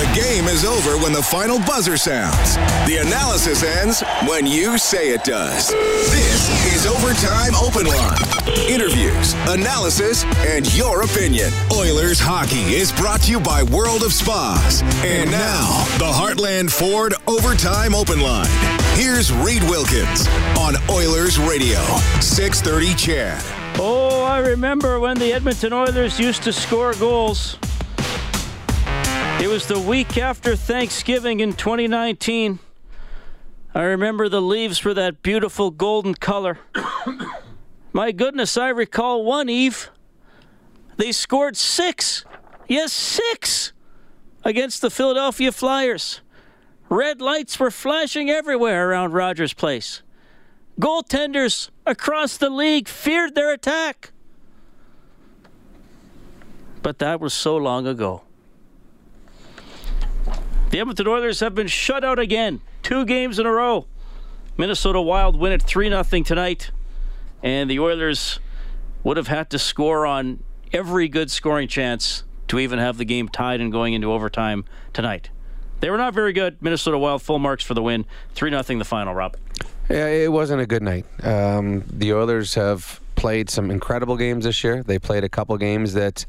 The game is over when the final buzzer sounds. The analysis ends when you say it does. This is Overtime Open Line. Interviews, analysis, and your opinion. Oilers hockey is brought to you by World of Spas. And now, the Heartland Ford Overtime Open Line. Here's Reed Wilkins on Oilers Radio, 630 CHED. Oh, I remember when the Edmonton Oilers used to score goals. It was the week after Thanksgiving in 2019. I remember the leaves were that beautiful golden color. My goodness, I recall one eve. They scored six. Yes, six against the Philadelphia Flyers. Red lights were flashing everywhere around Rogers Place. Goaltenders across the league feared their attack. But that was so long ago. The Edmonton Oilers have been shut out again, two games in a row. Minnesota Wild win it 3 0 tonight, and the Oilers would have had to score on every good scoring chance to even have the game tied and going into overtime tonight. They were not very good. Minnesota Wild full marks for the win. 3 0 the final, Rob. Yeah, it wasn't a good night. Um, the Oilers have played some incredible games this year. They played a couple games that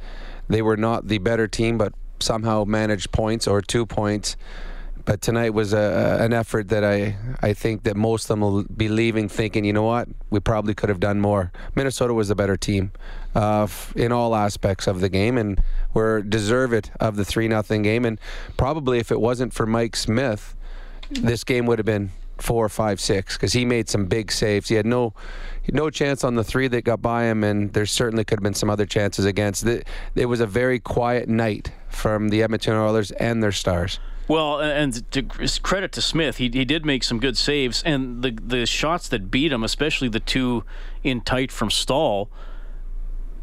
they were not the better team, but somehow managed points or two points. But tonight was a, an effort that I, I think that most of them will be leaving thinking, you know what, we probably could have done more. Minnesota was a better team uh, in all aspects of the game, and were deserved of the three nothing game. And probably if it wasn't for Mike Smith, this game would have been four, five, six because he made some big saves. He had no no chance on the three that got by him, and there certainly could have been some other chances against. It was a very quiet night from the Edmonton Oilers and their stars. Well, and to credit to Smith, he, he did make some good saves, and the the shots that beat him, especially the two in tight from Staal,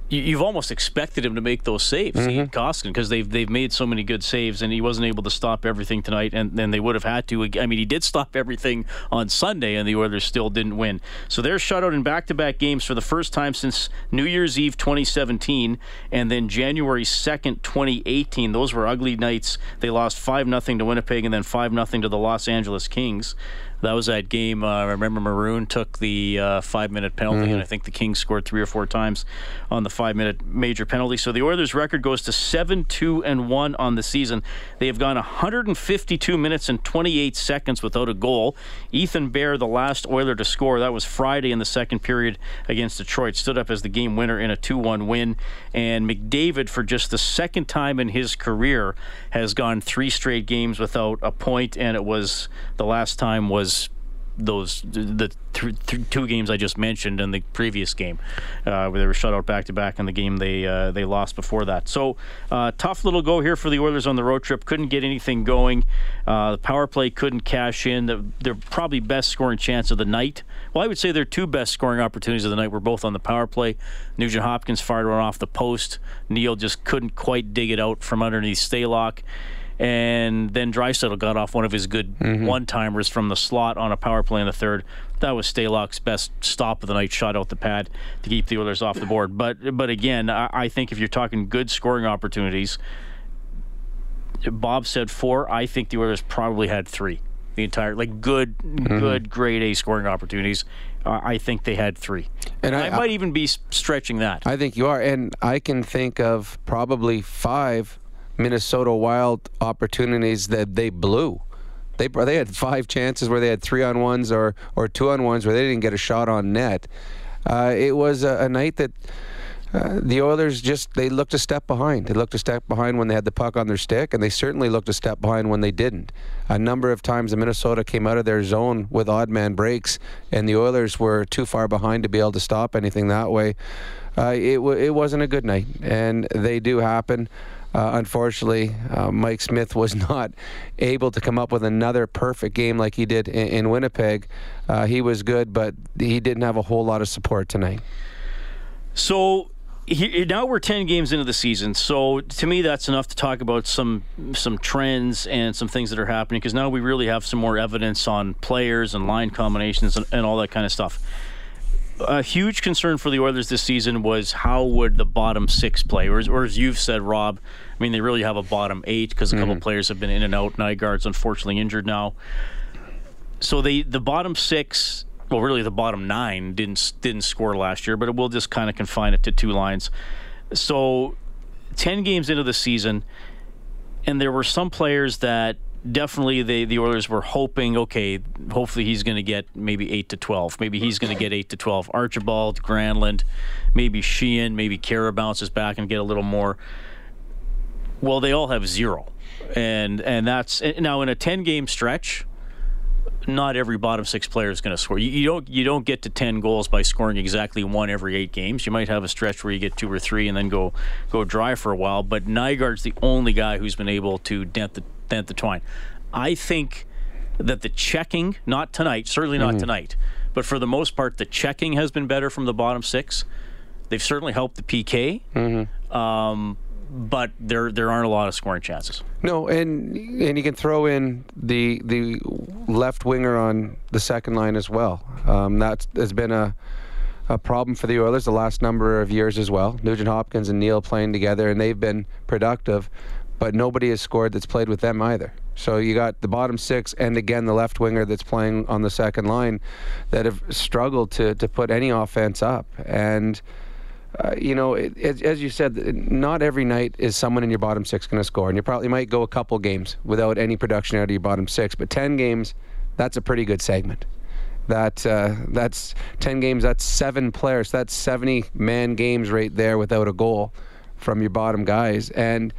you've almost expected him to make those saves, mm-hmm. Because they've they've made so many good saves, and he wasn't able to stop everything tonight, and then they would have had to. I mean, he did stop everything on Sunday, and the Oilers still didn't win. So they're shut out in back-to-back games for the first time since New Year's Eve 2017, and then January 2nd, 2018. Those were ugly nights. They lost five nothing to Winnipeg, and then five nothing to the Los Angeles Kings. That was that game. Uh, I remember Maroon took the uh, five minute penalty, mm-hmm. and I think the Kings scored three or four times on the five minute major penalty. So the Oilers' record goes to 7 2 and 1 on the season. They have gone 152 minutes and 28 seconds without a goal. Ethan Bear, the last Oiler to score, that was Friday in the second period against Detroit, stood up as the game winner in a 2 1 win. And McDavid, for just the second time in his career, has gone three straight games without a point, and it was the last time was those the th- th- two games I just mentioned in the previous game, uh, where they were shut out back to back, in the game they uh, they lost before that. So uh, tough little go here for the Oilers on the road trip. Couldn't get anything going. Uh, the power play couldn't cash in. The, their probably best scoring chance of the night. Well, I would say their two best scoring opportunities of the night were both on the power play. Nugent Hopkins fired one off the post. Neal just couldn't quite dig it out from underneath Stalock and then Draisaitl got off one of his good mm-hmm. one-timers from the slot on a power play in the third. That was Stalock's best stop of the night, shot out the pad to keep the Oilers off the board. But but again, I, I think if you're talking good scoring opportunities, Bob said four. I think the Oilers probably had three. The entire like good, mm-hmm. good grade A scoring opportunities. Uh, I think they had three, and I, I might I, even be stretching that. I think you are, and I can think of probably five Minnesota Wild opportunities that they blew. They they had five chances where they had three on ones or or two on ones where they didn't get a shot on net. Uh, it was a, a night that. Uh, the Oilers just they looked a step behind. They looked a step behind when they had the puck on their stick, and they certainly looked a step behind when they didn't. A number of times, the Minnesota came out of their zone with odd man breaks, and the Oilers were too far behind to be able to stop anything that way. Uh, it w- it wasn't a good night, and they do happen. Uh, unfortunately, uh, Mike Smith was not able to come up with another perfect game like he did in, in Winnipeg. Uh, he was good, but he didn't have a whole lot of support tonight. So he, now we're 10 games into the season so to me that's enough to talk about some some trends and some things that are happening because now we really have some more evidence on players and line combinations and, and all that kind of stuff a huge concern for the Oilers this season was how would the bottom six play, or, or as you've said, Rob. I mean, they really have a bottom eight because a couple Mm-hmm. players have been in and out. Nygaard's unfortunately injured now, so they the bottom six, well, really the bottom nine didn't didn't score last year, but we'll just kind of confine it to two lines. So, ten games into the season, and there were some players that definitely they, the Oilers were hoping, okay, hopefully he's going to get maybe 8 to 12. Maybe he's going to get 8 to 12. Archibald, Granlund, maybe Sheehan, maybe Khaira bounces back and get a little more. Well, they all have zero. And and that's now in a 10 game stretch, not every bottom six player is going to score. You, you don't you don't get to ten goals by scoring exactly one every eight games. You might have a stretch where you get two or three and then go go dry for a while. But Nygaard's the only guy who's been able to dent the dent the twine. I think that the checking, not tonight, certainly not tonight, but for the most part, the checking has been better from the bottom six. They've certainly helped the PK. Um, but there there aren't a lot of scoring chances. No, and and you can throw in the the left winger on the second line as well. Um, that has been a a problem for the Oilers the last number of years as well. Nugent Hopkins and Neal playing together, and they've been productive, but nobody has scored that's played with them either. So you got the bottom six, and again the left winger that's playing on the second line, that have struggled to to put any offense up and uh, you know, it, it, as you said, not every night is someone in your bottom six going to score, and you probably might go a couple games without any production out of your bottom six. But ten games, that's a pretty good segment. That uh, that's ten games. That's seven players. That's seventy man games right there without a goal from your bottom guys, and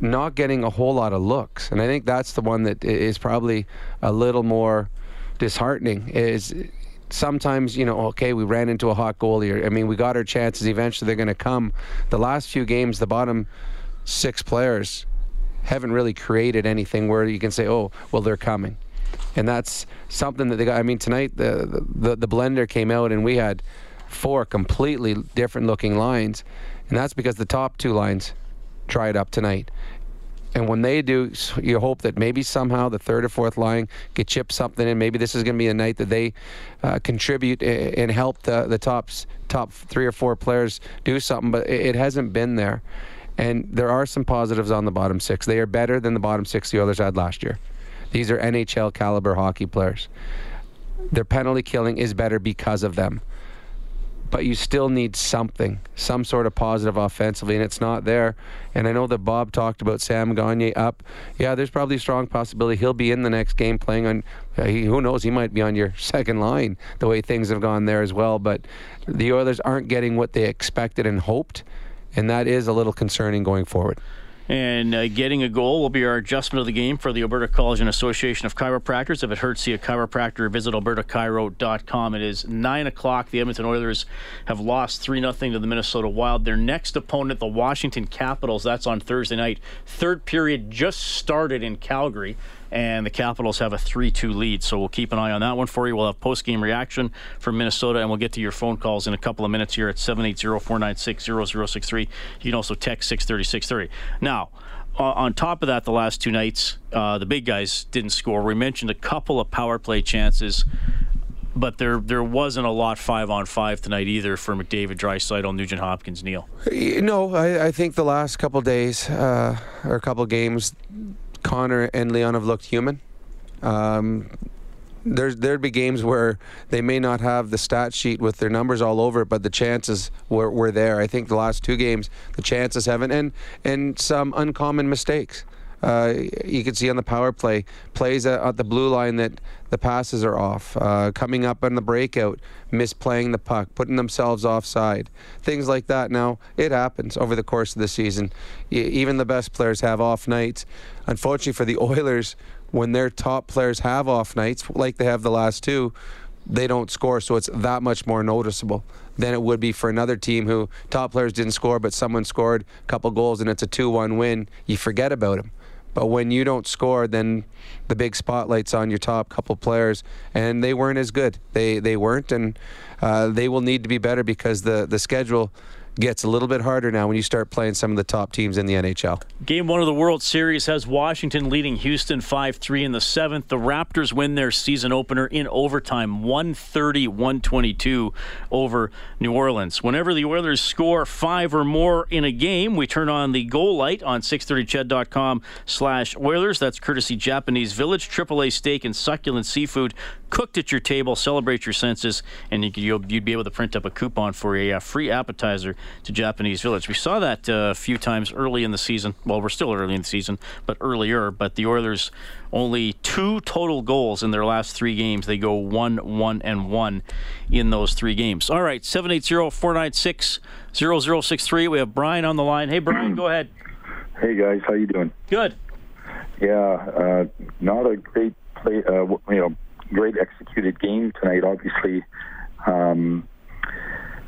not getting a whole lot of looks. And I think that's the one that is probably a little more disheartening. Is sometimes you know okay we ran into a hot goalie or, i mean we got our chances eventually they're going to come the last few games the bottom six players haven't really created anything where you can say oh well they're coming and that's something that they got i mean tonight the the, the blender came out and we had four completely different looking lines and that's because the top two lines dried up tonight and when they do, you hope that maybe somehow the third or fourth line could chip something in. Maybe this is going to be a night that they uh, contribute and help the the tops top three or four players do something. But it it hasn't been there, and there are some positives on the bottom six. They are better than the bottom six the Oilers had last year. These are NHL caliber hockey players. Their penalty killing is better because of them but you still need something, some sort of positive offensively, and it's not there. And I know that Bob talked about Sam Gagne up. Yeah, there's probably a strong possibility he'll be in the next game playing on. Uh, he, who knows? He might be on your second line the way things have gone there as well. But the Oilers aren't getting what they expected and hoped, and that is a little concerning going forward. And uh, getting a goal will be our adjustment of the game for the Alberta College and Association of Chiropractors. If it hurts, see a chiropractor. Visit albertachiro.com. It is 9 o'clock. The Edmonton Oilers have lost 3 0 to the Minnesota Wild. Their next opponent, the Washington Capitals, that's on Thursday night. Third period just started in Calgary, and the Capitals have a 3 2 lead. So we'll keep an eye on that one for you. We'll have post game reaction from Minnesota, and we'll get to your phone calls in a couple of minutes here at 780 496 0063. You can also text 630 630. Now, on top of that, the last two nights, uh, the big guys didn't score. We mentioned a couple of power play chances, but there there wasn't a lot five on five tonight either for McDavid, Draisaitl, Nugent Hopkins, Neal. No, I, I think the last couple days uh, or a couple games, Connor and Leon have looked human. Um, there's there'd be games where they may not have the stat sheet with their numbers all over it, but the chances were, were there. I think the last two games, the chances haven't, and and some uncommon mistakes. Uh, you can see on the power play plays at, the blue line that the passes are off, uh, coming up on the breakout, misplaying the puck, putting themselves offside, things like that. Now it happens over the course of the season. Even the best players have off nights. Unfortunately for the Oilers, when their top players have off nights, like they have the last two, they don't score, so it's that much more noticeable than it would be for another team who top players didn't score, but someone scored a couple goals and it's a 2 1 win. You forget about them. But when you don't score, then the big spotlight's on your top couple players, and they weren't as good. They they weren't, and uh, they will need to be better because the the schedule gets a little bit harder now when you start playing some of the top teams in the NHL. Game one of the World Series has Washington leading Houston 5 3 in the seventh. The Raptors win their season opener in overtime 130 122 over New Orleans. Whenever the Oilers score five or more in a game, we turn on the goal light on 630ched.com slash Oilers. That's courtesy Japanese Village, AAA steak and succulent seafood cooked at your table. Celebrate your senses, and you, would be able to print up a coupon for a, a, free appetizer to Japanese Village. We saw that uh, a few times early in the season. Well, we're still early in the season, but earlier. But the Oilers only two total goals in their last three games. They go one, one, and one in those three games. All right, 780 496 0063. We have Brian on the line. Hey, Brian, go ahead. Hey, guys. How you doing? Good. Yeah, uh, not a great play, uh, you know, great executed game tonight. Obviously, um,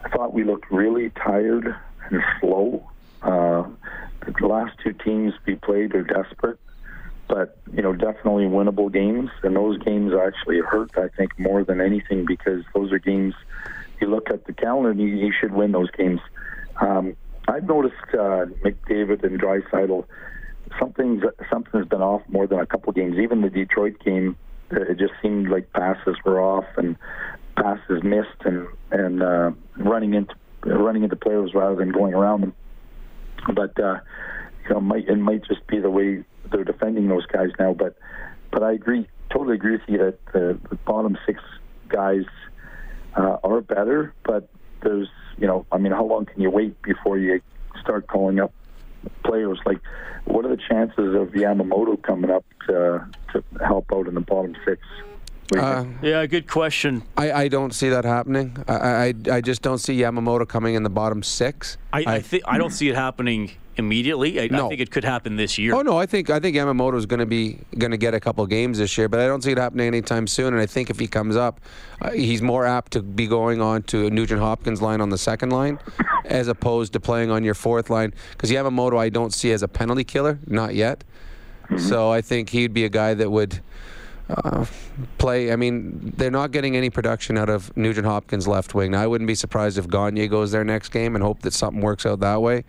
I thought we looked really tired and slow. Uh, the last two teams we played are desperate, but you know definitely winnable games. And those games actually hurt, I think, more than anything because those are games. You look at the calendar, you, you should win those games. Um, I've noticed uh, McDavid and Draisaitl. Something's something's been off more than a couple games. Even the Detroit game, it just seemed like passes were off and passes missed and and uh, running into running into players rather than going around them. But uh, you know, might it might just be the way they're defending those guys now. But but I agree, totally agree with you that the, the bottom six guys uh, are better. But there's you know, I mean, how long can you wait before you start calling up players. Like, what are the chances of Yamamoto coming up to, to help out in the bottom six? Uh, yeah, good question. I, I don't see that happening. I, I I just don't see Yamamoto coming in the bottom six. I I, th- I don't see it happening immediately. I, no. I, think it could happen this year. Oh no, I think I think Yamamoto is going to be going to get a couple games this year, but I don't see it happening anytime soon. And I think if he comes up, uh, he's more apt to be going on to Nugent Hopkins line on the second line, as opposed to playing on your fourth line. Because Yamamoto, I don't see as a penalty killer, not yet. Mm-hmm. So I think he'd be a guy that would uh, play. I mean, they're not getting any production out of Nugent Hopkins left wing. Now, I wouldn't be surprised if Gagne goes there next game and hope that something works out that way.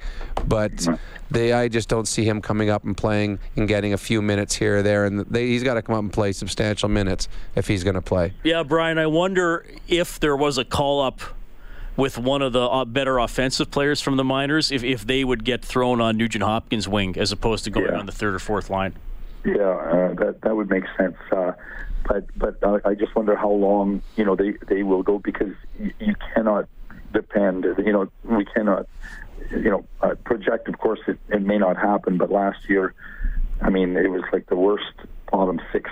But they, I just don't see him coming up and playing and getting a few minutes here or there. And they, he's got to come up and play substantial minutes if he's going to play. Yeah, Brian, I wonder if there was a call up with one of the uh, better offensive players from the minors, if, if they would get thrown on Nugent Hopkins' wing as opposed to going yeah. on the third or fourth line. Yeah, uh, that that would make sense. Uh, but but uh, I just wonder how long you know they they will go because you, you cannot depend. You know we cannot you know uh, project. Of course, it, it may not happen. But last year, I mean, it was like the worst bottom six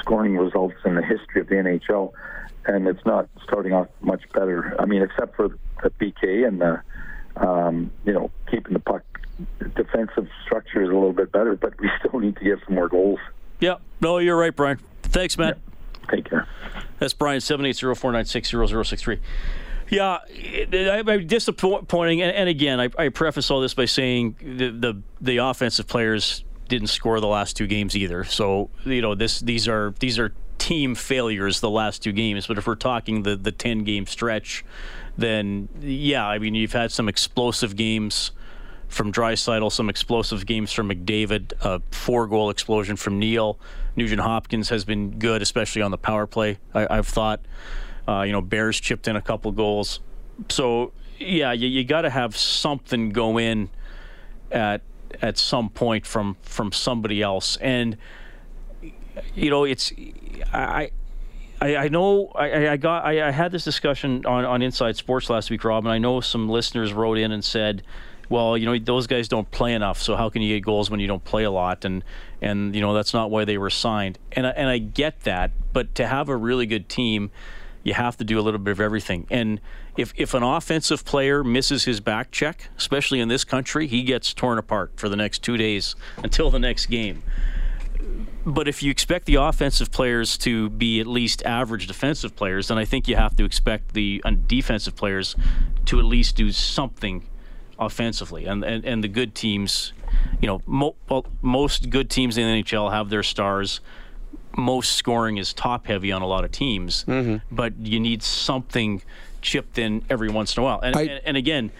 scoring results in the history of the NHL, and it's not starting off much better. I mean, except for the PK and the um, you know keeping the puck defensive structure is a little bit better, but we still need to get some more goals. Yeah, no, you're right, Brian. Thanks, man. Yeah. Take care. That's Brian, 780-496-0063. Yeah, it, it, disappointing. And, and again, I, I, preface all this by saying the, the, the offensive players didn't score the last two games either. So you know this these are these are team failures the last two games. But if we're talking the the ten game stretch, then yeah, I mean you've had some explosive games from Draisaitl, some explosive games from McDavid, a four goal explosion from Neal. Nugent Hopkins has been good, especially on the power play. I, have thought, uh, you know, Bears chipped in a couple goals. So yeah, you, you got to have something go in at at some point from from somebody else, and you know, it's I. I, I know I, I got I, I, had this discussion on, on Inside Sports last week, Rob, and I know some listeners wrote in and said, well, you know, those guys don't play enough, so how can you get goals when you don't play a lot? And and you know that's not why they were signed. And I, and I get that, but to have a really good team, you have to do a little bit of everything. And if if an offensive player misses his back check, especially in this country, he gets torn apart for the next two days until the next game. But if you expect the offensive players to be at least average defensive players, then I think you have to expect the uh, defensive players to at least do something offensively, and and, and the good teams, you know, mo- well, most good teams in the NHL have their stars. Most scoring is top heavy on a lot of teams, mm-hmm. but you need something chipped in every once in a while. And, I, and, and again,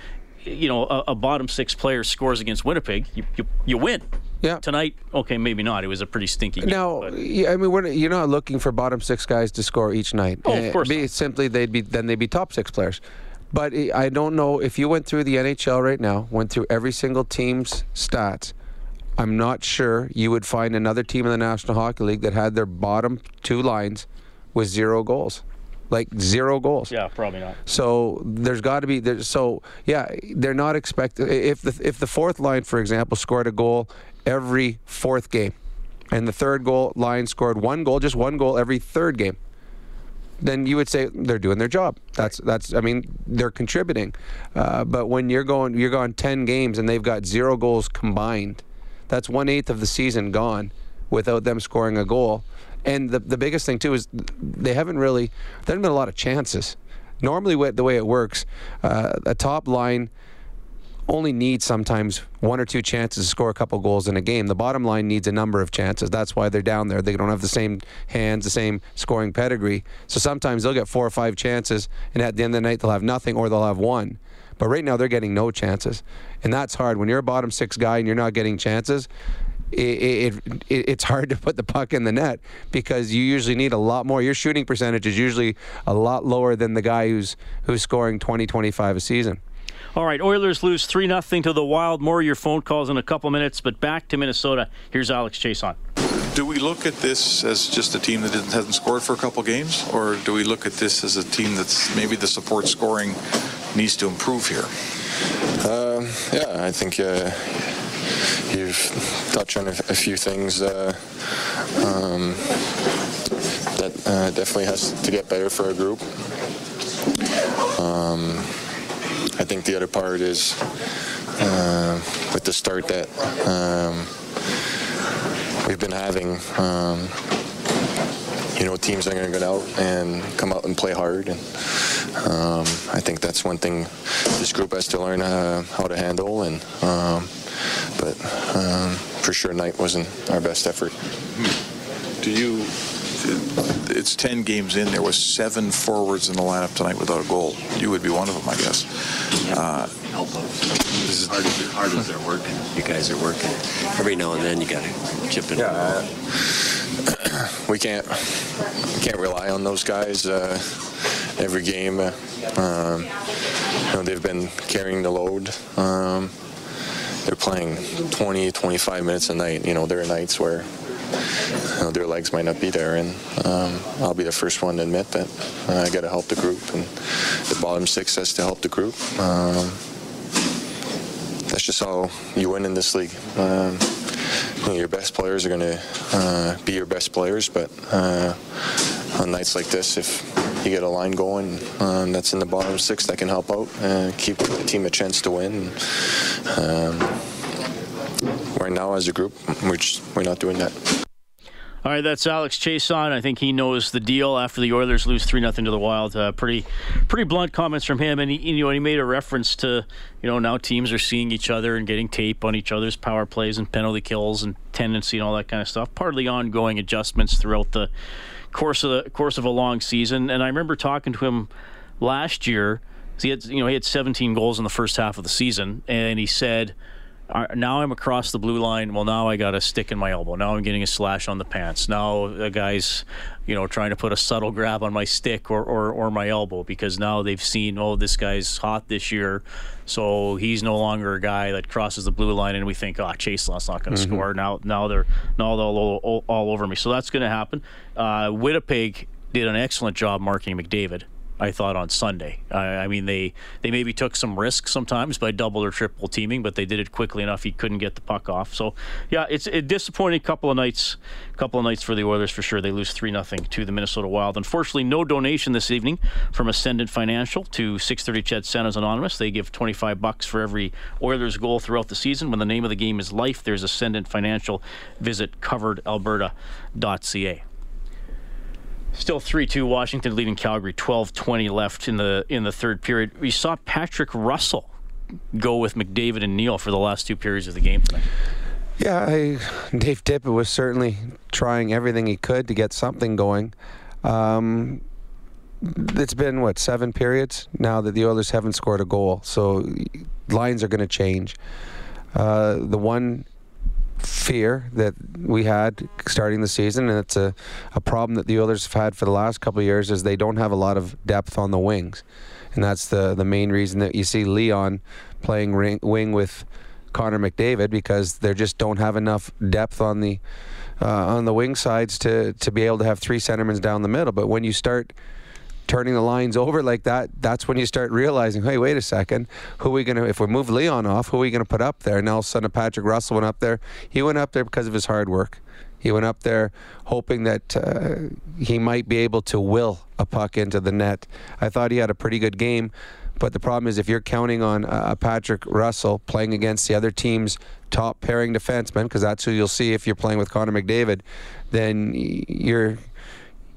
you know a, a bottom six player scores against Winnipeg, you you, you win. Yeah. Tonight, okay, maybe not. It was a pretty stinky game. No, but- yeah, I mean, we're, you're not looking for bottom six guys to score each night. Oh, of Uh, course be-. Simply, they'd be then they'd be top six players. But I don't know if you went through the NHL right now, went through every single team's stats. I'm not sure you would find another team in the National Hockey League that had their bottom two lines with zero goals, like zero goals. yeah, probably not. So there's got to be there. So yeah, they're not expected. If the if the fourth line, for example, scored a goal every fourth game, and the third goal line scored one goal, just one goal every third game, then you would say they're doing their job. That's that's. I mean, they're contributing. Uh, but when you're going you're going ten games and they've got zero goals combined, that's one eighth of the season gone without them scoring a goal. And the the biggest thing too is they haven't really there haven't been a lot of chances. Normally, the way it works, uh, a top line only needs sometimes one or two chances to score a couple goals in a game. The bottom line needs a number of chances. That's why they're down there. They don't have the same hands, the same scoring pedigree. So sometimes they'll get four or five chances, and at the end of the night they'll have nothing or they'll have one. But right now they're getting no chances, and that's hard. When you're a bottom six guy and you're not getting chances, it, it, it it's hard to put the puck in the net because you usually need a lot more. Your shooting percentage is usually a lot lower than the guy who's who's scoring 20, 25 a season. All right, Oilers lose 3 0 to the Wild. More of your phone calls in a couple minutes, but back to Minnesota. Here's Alex Chiasson. Do we look at this as just a team that hasn't scored for a couple games, or do we look at this as a team that's maybe the support scoring needs to improve here? Um, yeah, I think uh, you've touched on a, a few things uh, um, that uh, definitely has to get better for a group. Um, I think the other part is uh, with the start that um, we've been having. Um, you know, teams are going to go out and come out and play hard, and um, I think that's one thing this group has to learn uh, how to handle. And um, but um, for sure, night wasn't our best effort. Do you? It's ten games in. There was seven forwards in the lineup tonight without a goal. You would be one of them, I guess. Uh, help out. As hard as, hard as they're working, you guys are working. Every now and then you got to chip in. Yeah, we can't can't rely on those guys uh, every game. Uh, um, you know, they've been carrying the load. Um, they're playing 20, 25 minutes a night. You know, there are nights where you know, their legs might not be there, and um, I'll be the first one to admit that uh, I got to help the group, and the bottom six has to help the group. Um, that's just how you win in this league. Um, you know, your best players are going to uh, be your best players, but uh, on nights like this, if you get a line going um, that's in the bottom six that can help out and keep the team a chance to win. Um, right now, as a group, just, we're not doing that. All right, that's Alex Chiasson. I think he knows the deal after the Oilers lose three nothing to the Wild. Uh, pretty, pretty blunt comments from him, and he, you know, he made a reference to, you know, now teams are seeing each other and getting tape on each other's power plays and penalty kills and tendency and all that kind of stuff. Partly ongoing adjustments throughout the course of the course of a long season. And I remember talking to him last year. He had, you know, he had 17 goals in the first half of the season, and he said. "Uh, Now I'm across the blue line. Well, now I got a stick in my elbow. Now I'm getting a slash on the pants. Now a guy's, you know, trying to put a subtle grab on my stick or, or, or my elbow because now they've seen, oh, this guy's hot this year, so he's no longer a guy that crosses the blue line, and we think, oh, Chase Law's not going to score. Now, now they're now they're all, all, all over me. So that's going to happen. Uh, Winnipeg did an excellent job marking McDavid. I thought on Sunday. I, I mean, they they maybe took some risks sometimes by double or triple teaming, but they did it quickly enough. He couldn't get the puck off. So, yeah, it's a disappointing couple of nights, couple of nights for the Oilers for sure. They lose three nothing to the Minnesota Wild. Unfortunately, no donation this evening from Ascendant Financial to 630 Ched Santa's Anonymous. They give 25 bucks for every Oilers goal throughout the season. When the name of the game is life, there's Ascendant Financial. Visit coveredalberta.ca. Still 3-2 Washington leading Calgary 12-20 left in the in the third period. We saw Patrick Russell go with McDavid and Neal for the last two periods of the game. Yeah, I, Dave Tippett was certainly trying everything he could to get something going. Um, it's been what seven periods now that the Oilers haven't scored a goal, so lines are going to change. Uh, the one fear that we had starting the season, and it's a, a problem that the Oilers have had for the last couple years, is they don't have a lot of depth on the wings, and that's the the main reason that you see Leon playing ring, wing with Connor McDavid because they just don't have enough depth on the uh, on the wing sides to to be able to have three centermen down the middle. But when you start turning the lines over like that, that's when you start realizing, hey, wait a second, who are we going to, if we move Leon off, who are we going to put up there? And all of a sudden, Patrick Russell went up there. He went up there because of his hard work. He went up there hoping that uh, he might be able to will a puck into the net. I thought he had a pretty good game. But the problem is, if you're counting on uh, Patrick Russell playing against the other team's top pairing defenseman, because that's who you'll see if you're playing with Connor McDavid, then you're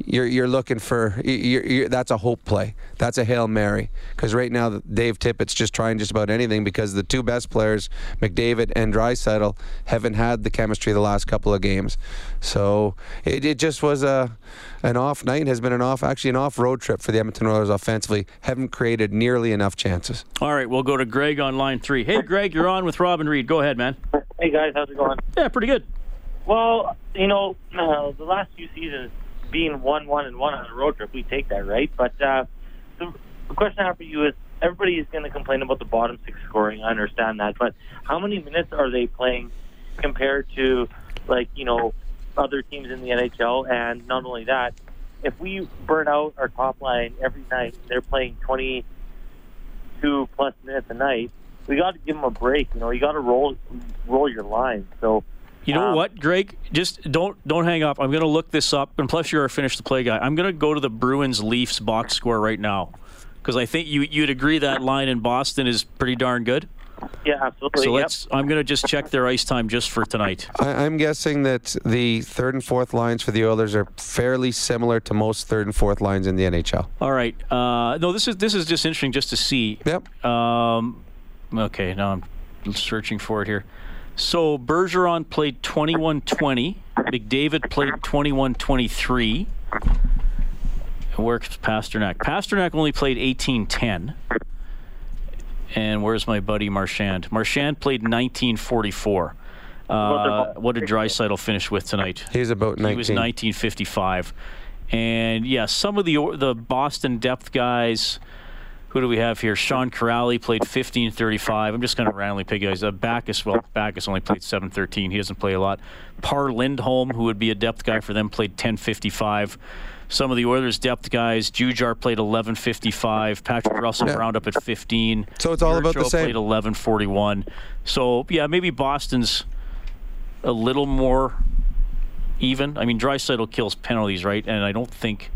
you're you're looking for you're, you're, that's a hope play. That's a hail mary because right now Dave Tippett's just trying just about anything because the two best players, McDavid and Draisaitl, haven't had the chemistry the last couple of games. So it, it just was a an off night. Has been an off actually an off road trip for the Edmonton Oilers offensively. Haven't created nearly enough chances. All right, we'll go to Greg on line three. Hey, Greg, you're on with Rob and Reed. Go ahead, man. Hey guys, how's it going? Yeah, pretty good. Well, you know, uh, the last few seasons being one, one, and one on a road trip, we take that, right? But uh, the, question I have for you is: everybody is going to complain about the bottom six scoring. I understand that, but how many minutes are they playing compared to, like, you know, other teams in the NHL? And not only that, if we burn out our top line every night, they're playing 22 plus minutes a night. We got to give them a break. You know, you got to roll roll your line. So you know Um, what, Greg? Just don't don't hang up. I'm going to look this up, and plus you're a finish the play guy. I'm going to go to the Bruins Leafs box score right now because I think you you'd agree that line in Boston is pretty darn good. yeah, absolutely. So yep. let's. I'm going to just check their ice time just for tonight. I, I'm guessing that the third and fourth lines for the Oilers are fairly similar to most third and fourth lines in the NHL. All right. Uh, no, this is this is just interesting just to see. Yep. Um, okay, now I'm searching for it here. So Bergeron played 21-20. McDavid played 21-23. Where's Pastrnak? Pastrnak only played 18-10. And where's my buddy Marchand? Marchand played 1944. Uh, what did Draisaitl finish with tonight? He's about 19. He was 1955. And yeah, some of the the Boston depth guys. Who do we have here? Sean Kuraly played 1535. I'm just going to randomly pick guys. Uh, Backes, well, Backes only played 713. He doesn't play a lot. Par Lindholm, who would be a depth guy for them, played 1055. Some of the Oilers depth guys, Jujhar played 1155. Patrick Russell Yeah. round up at 15. So it's all about the same. played 1141. So yeah, maybe Boston's a little more even. I mean, Draisaitl kills penalties, right? And I don't think,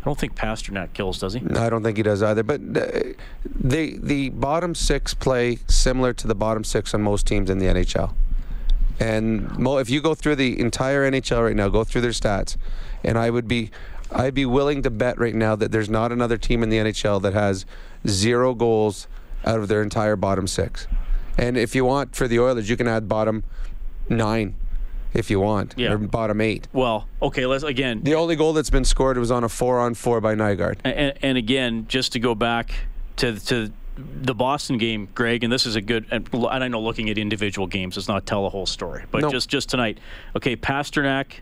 I don't think Pastrnak kills, does he? No, I don't think he does either. But uh, the the bottom six play similar to the bottom six on most teams in the NHL. And mo- if you go through the entire NHL right now, go through their stats, and I would be, I'd be willing to bet right now that there's not another team in the NHL that has zero goals out of their entire bottom six. And if you want for the Oilers, you can add bottom nine, if you want, Yeah. bottom eight. Well, okay. Let's again. The only goal that's been scored was on a four-on-four by Nygaard. And, and again, just to go back to to the Boston game, Greg, and this is a good. And, and I know looking at individual games does not tell the whole story, but No. just just tonight, okay. Pastrnak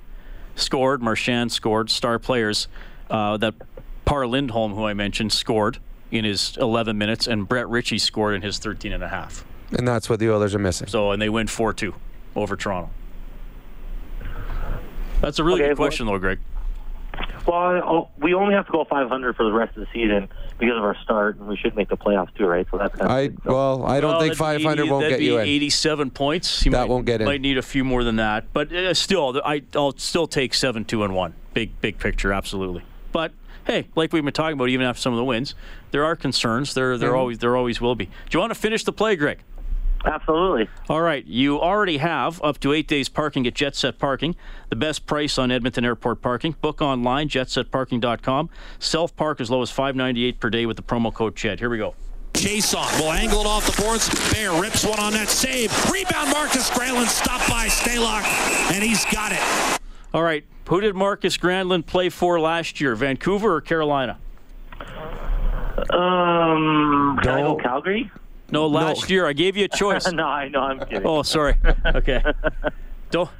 scored. Marchand scored. Star players. Uh, that Par Lindholm, who I mentioned, scored in his 11 minutes, and Brett Ritchie scored in his 13 and a half. And that's what the Oilers are missing. So, and they win 4 2 over Toronto. That's a really Okay, good well- question, though, Greg. Well, oh, we only have to go 500 for the rest of the season because of our start, and we should make the playoffs too, right? So that's kind of I so- well, I don't Well, think 500 80 won't that'd get you be in. 87 points. You That might, won't get in. Might need a few more than that, but uh, still, I, I'll still take seven, two, and one. Big, big picture, absolutely. But hey, like we've been talking about, even after some of the wins, there are concerns. There, there always, there always will be. Do you want to finish the play, Greg? Absolutely. All right, you already have up to eight days parking at Jet Set Parking, the best price on Edmonton Airport parking. Book online, jetsetparking.com. Self park as low as five ninety eight per day with the promo code CHED. Here we go. Jason. Will angle it off the boards. Bear rips one on that save. Rebound Marcus Granlund stopped by Stalock, and he's got it. All right, who did Marcus Granlund play for last year, Vancouver or Carolina? Um, can I go Calgary? No, last year I gave you a choice. no, I know. I'm kidding. oh, sorry. Okay. Don't.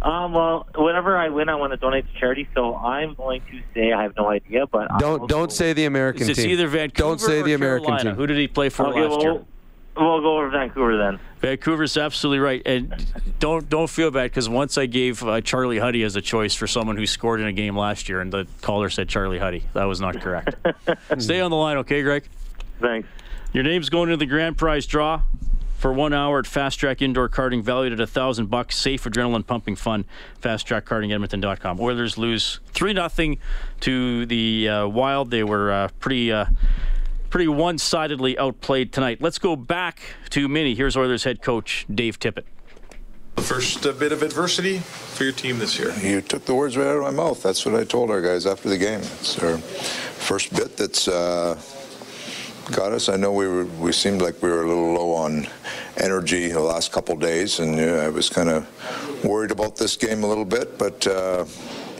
Um, well, whenever I win, I want to donate to charity. So I'm going to say I have no idea, but I'll Don't don't say the American team. It's either Vancouver Don't say or the American Carolina. team. Who did he play for Okay, last well, year? We'll go over Vancouver then. Vancouver's absolutely right, and don't don't feel bad because once I gave uh, Charlie Huddy as a choice for someone who scored in a game last year, and the caller said Charlie Huddy. That was not correct. Stay on the line, okay, Greg? Thanks. Your name's going into the grand prize draw for one hour at Fast Track Indoor Karting, valued at a thousand bucks. Safe, adrenaline pumping fun. Fast Track FastTrackKartingEdmonton.com. Oilers lose three nothing to the uh, Wild. They were uh, pretty. Uh, Pretty one-sidedly outplayed tonight. Let's go back to Mini. Here's Oilers head coach Dave Tippett. The first uh, bit of adversity for your team this year. You took the words right out of my mouth. That's what I told our guys after the game. It's our first bit that's uh, got us. I know we were we seemed like we were a little low on energy the last couple days, and uh, I was kind of worried about this game a little bit. But uh,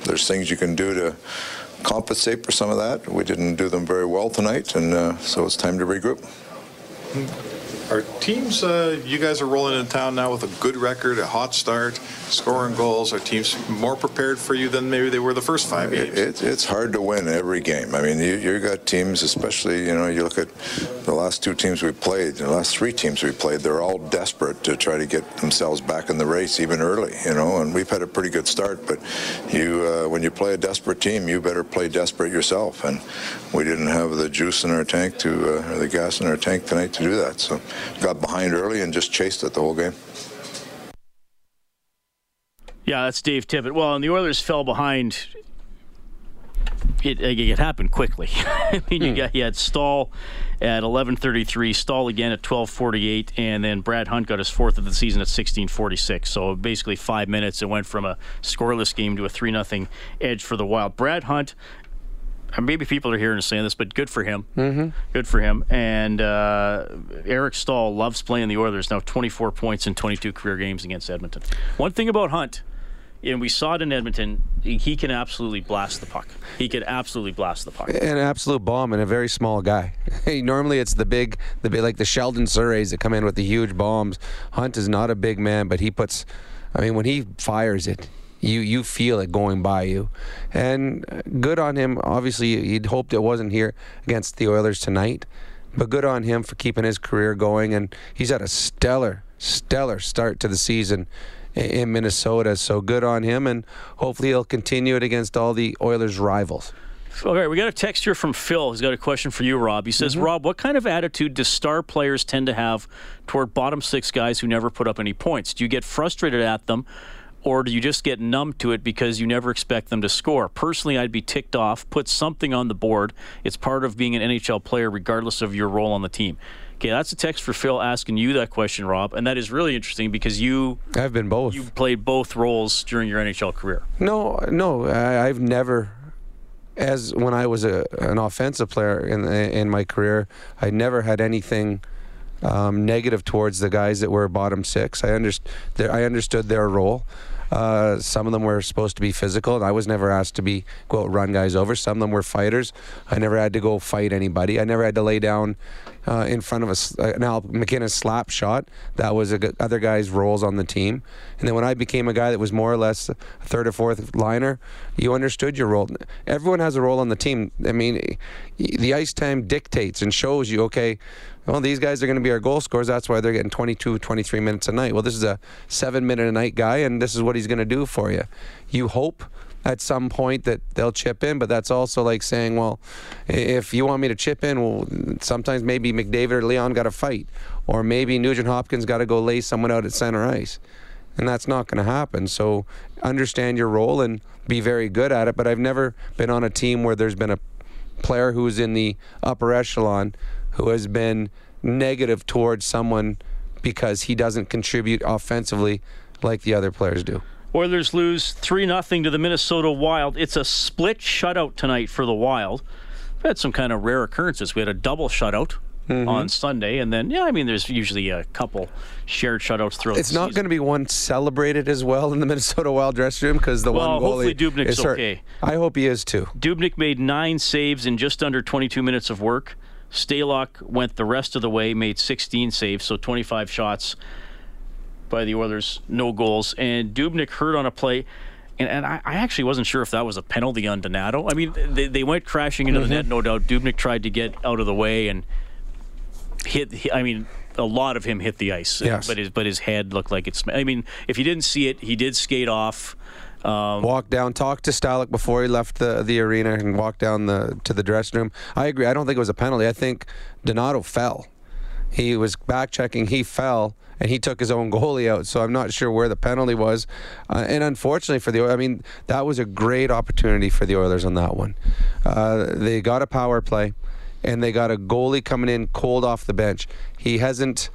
there's things you can do to compensate for some of that. We didn't do them very well tonight, and uh, so it's time to regroup. Are teams, uh, you guys are rolling into town now with a good record, a hot start, scoring goals. Are teams more prepared for you than maybe they were the first five games? It, it's hard to win every game. I mean, you you got teams, especially you know, you look at the last two teams we played, the last three teams we played. They're all desperate to try to get themselves back in the race, even early. You know, and we've had a pretty good start. But you, uh, when you play a desperate team, you better play desperate yourself. And we didn't have the juice in our tank to, uh, or the gas in our tank tonight to do that. So got behind early and just chased it the whole game. Yeah, that's Dave Tippett. Well, and the Oilers fell behind. It, it happened quickly. I mean, you hmm. got you had Staal at 11:33, Staal again at 12:48, and then Brad Hunt got his fourth of the season at 16:46. So basically, five minutes. It went from a scoreless game to a three nothing edge for the Wild. Brad Hunt. And Maybe people are hearing us saying this, but good for him. Mm-hmm. Good for him. And uh, Eric Staal loves playing the Oilers. Now 24 points in 22 career games against Edmonton. One thing about Hunt, and we saw it in Edmonton, he he can absolutely blast the puck. He can absolutely blast the puck. an absolute bomb and a very small guy. Normally it's the big, the big, like the Sheldon Sourays that come in with the huge bombs. Hunt is not a big man, but he puts. I mean, when he fires it, you you feel it going by you, and good on him. Obviously, you'd hoped it wasn't here against the Oilers tonight, but good on him for keeping his career going. And he's had a stellar, stellar start to the season in Minnesota. So good on him, and hopefully he'll continue it against all the Oilers' rivals. Okay, we got a text here from Phil. He's got a question for you, Rob. He says, mm-hmm. Rob, what kind of attitude do star players tend to have toward bottom six guys who never put up any points? Do you get frustrated at them, or do you just get numb to it because you never expect them to score? Personally, I'd be ticked off. Put something on the board. It's part of being an NHL player, regardless of your role on the team. Okay, that's a text for Phil asking you that question, Rob, and that is really interesting because you I've been both. you played both roles during your NHL career. No, no, I, I've never, as when I was a, an offensive player in in my career, I never had anything um, negative towards the guys that were bottom six. I underst- I understood their role. Uh, some of them were supposed to be physical, and I was never asked to be out run guys over. Some of them were fighters. I never had to go fight anybody. I never had to lay down uh, in front of a uh, now McKinnon slap shot. That was other guy's roles on the team. And then when I became a guy that was more or less a third or fourth liner, you understood your role. Everyone has a role on the team. I mean, the ice time dictates and shows you, okay, well, these guys are going to be our goal scorers. That's why they're getting 22, 23 minutes a night. Well, this is a seven minute a night guy, and this is what he's going to do for you. You hope at some point that they'll chip in, but that's also like saying, well, if you want me to chip in, well, sometimes maybe McDavid or Leon got to fight, or maybe Nugent Hopkins got to go lay someone out at center ice. And that's not going to happen. So understand your role and be very good at it. But I've never been on a team where there's been a player who's in the upper echelon who has been negative towards someone because he doesn't contribute offensively like the other players do. Oilers lose 3 0 to the Minnesota Wild. It's a split shutout tonight for the Wild. We've had some kind of rare occurrences. We had a double shutout Mm-hmm. on Sunday, and then yeah, I mean, there's usually a couple shared shutouts throughout. It's not going to be one celebrated as well in the Minnesota Wild dressing room because the Well, one goalie hopefully Dubnyk's is hurt. okay. I hope he is too. Dubnyk made nine saves in just under 22 minutes of work. Stalock went the rest of the way, made 16 saves, so 25 shots by the Oilers, no goals. And Dubnyk hurt on a play. And, and I, I actually wasn't sure if that was a penalty on Donato. I mean, they, they went crashing into the net, mm-hmm. no doubt. Dubnyk tried to get out of the way and hit. I mean, a lot of him hit the ice. Yes. But his but his head looked like it's. I mean, if you didn't see it, he did skate off. Um, Walk down, talk to Stalock before he left the the arena, and walk down the to the dressing room. I agree. I don't think it was a penalty. I think Donato fell. He was back checking. He fell, and he took his own goalie out. So I'm not sure where the penalty was. Uh, and unfortunately for the, I mean, that was a great opportunity for the Oilers on that one. Uh, they got a power play, and they got a goalie coming in cold off the bench. He hasn't,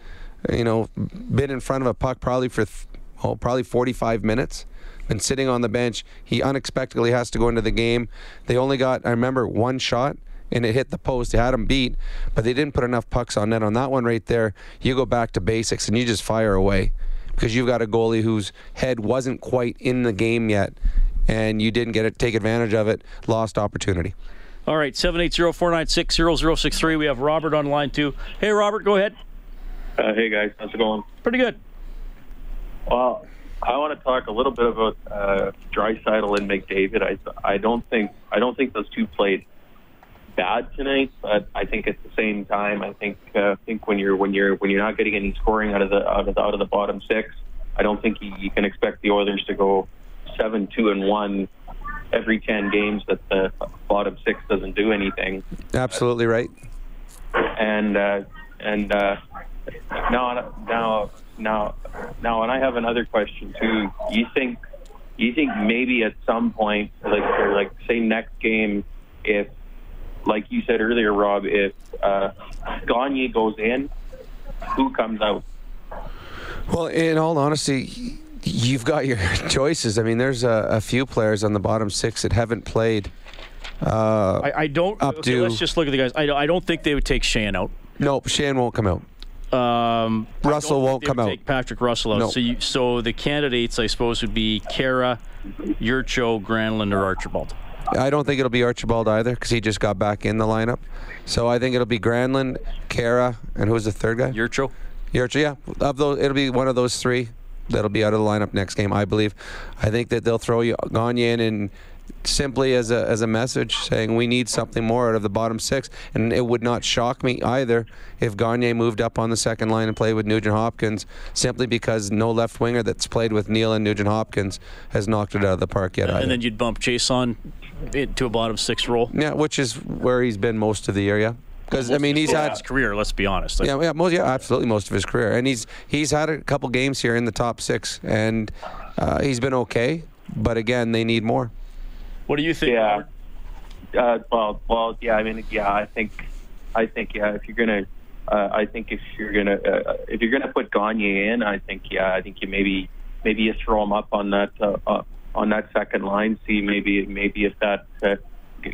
you know, been in front of a puck probably for, oh, probably 45 minutes. Been sitting on the bench. He unexpectedly has to go into the game. They only got, I remember, one shot and it hit the post. They had him beat, but they didn't put enough pucks on net. On that one right there, you go back to basics and you just fire away because you've got a goalie whose head wasn't quite in the game yet, and you didn't get it, take advantage of it. Lost opportunity. All right, 780-496-0063. We have Robert on line two. Hey, Robert, go ahead. Uh, hey guys, how's it going? Pretty good. Well, I want to talk a little bit about uh, Draisaitl and McDavid. I I don't think I don't think those two played bad tonight, but I think at the same time, I think uh, I think when you're when you're when you're not getting any scoring out of the out of the, out of the bottom six, I don't think you, you can expect the Oilers to go seven two and one every ten games that the bottom six doesn't do anything. Absolutely right. and uh, and uh, now now now now and I have another question too. You think you think maybe at some point, like or like say next game, if like you said earlier, Rob, if uh, Gagne goes in, who comes out? Well, in all honesty, you've got your choices. I mean, there's a, a few players on the bottom six that haven't played. Uh, I, I don't. Up okay, to- let's just look at the guys. I, don't- I don't think they would take Sheahan out. nope, Sheahan won't come out. Um, Russell won't come out. Take Patrick Russell out. No. So, you, so the candidates, I suppose, would be Khaira, Jurco, Granlund, or Archibald. I don't think it'll be Archibald either because he just got back in the lineup. So I think it'll be Granlund, Khaira, and who's the third guy? Jurco. Jurco, yeah. Of those, it'll be one of those three that'll be out of the lineup next game, I believe. I think that they'll throw you Gagne in and simply as a as a message saying we need something more out of the bottom six. And it would not shock me either if Gagne moved up on the second line and played with Nugent Hopkins, simply because no left winger that's played with Neal and Nugent Hopkins has knocked it out of the park yet. either. And then you'd bump Chiasson into a bottom six role. yeah, which is where he's been most of the year. Yeah. Because I mean, he's had his career. Let's be honest. Like, Yeah, yeah, most, yeah, absolutely, most of his career, and he's he's had a couple games here in the top six, and uh, he's been okay. But again, they need more. What do you think? Yeah. Uh, well, well, yeah. I mean, yeah. I think, I think, yeah. If you're gonna, uh, I think if you're gonna, uh, if you're gonna put Gagne in, I think, yeah. I think you maybe, maybe you throw him up on that, uh, uh, on that second line. See, maybe, maybe if that uh,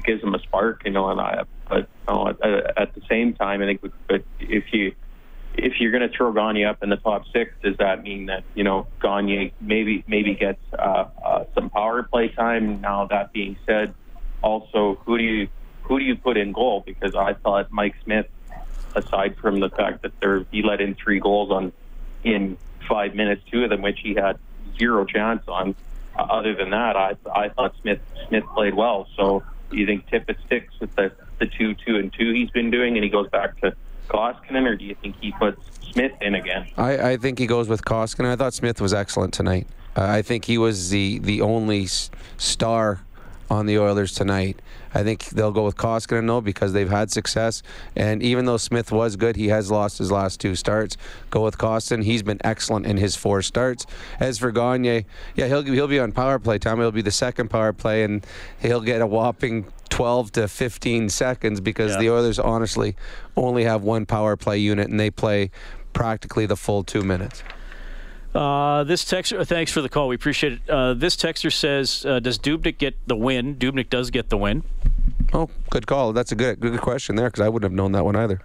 gives him a spark, you know. And I, but you know, at, at the same time, I think, but if you, if you're going to throw Gagne up in the top six, does that mean that you know Gagne maybe maybe gets uh, uh, some power play time? Now that being said, also who do you who do you put in goal? Because I thought Mike Smith, aside from the fact that there he let in three goals on in five minutes, two of them which he had zero chance on. Uh, other than that, I I thought Smith Smith played well. So you think Tippett sticks with the the two two and two he's been doing, and he goes back to Koskinen, or do you think he puts Smith in again? I, I think he goes with Koskinen. I thought Smith was excellent tonight. Uh, I think he was the the only star on the Oilers tonight. I think they'll go with Koskinen though because they've had success. And even though Smith was good, he has lost his last two starts. Go with Koskinen. He's been excellent in his four starts. As for Gagne, yeah, he'll he'll be on power play time. He'll be the second power play, and he'll get a whopping 12 to 15 seconds because Yeah. the Oilers honestly only have one power play unit and they play practically the full two minutes. Uh, this texter, thanks for the call. We appreciate it. Uh, this texter says, uh, "Does Dubnyk get the win?" Dubnyk does get the win. Oh, good call. That's a good good question there because I wouldn't have known that one either.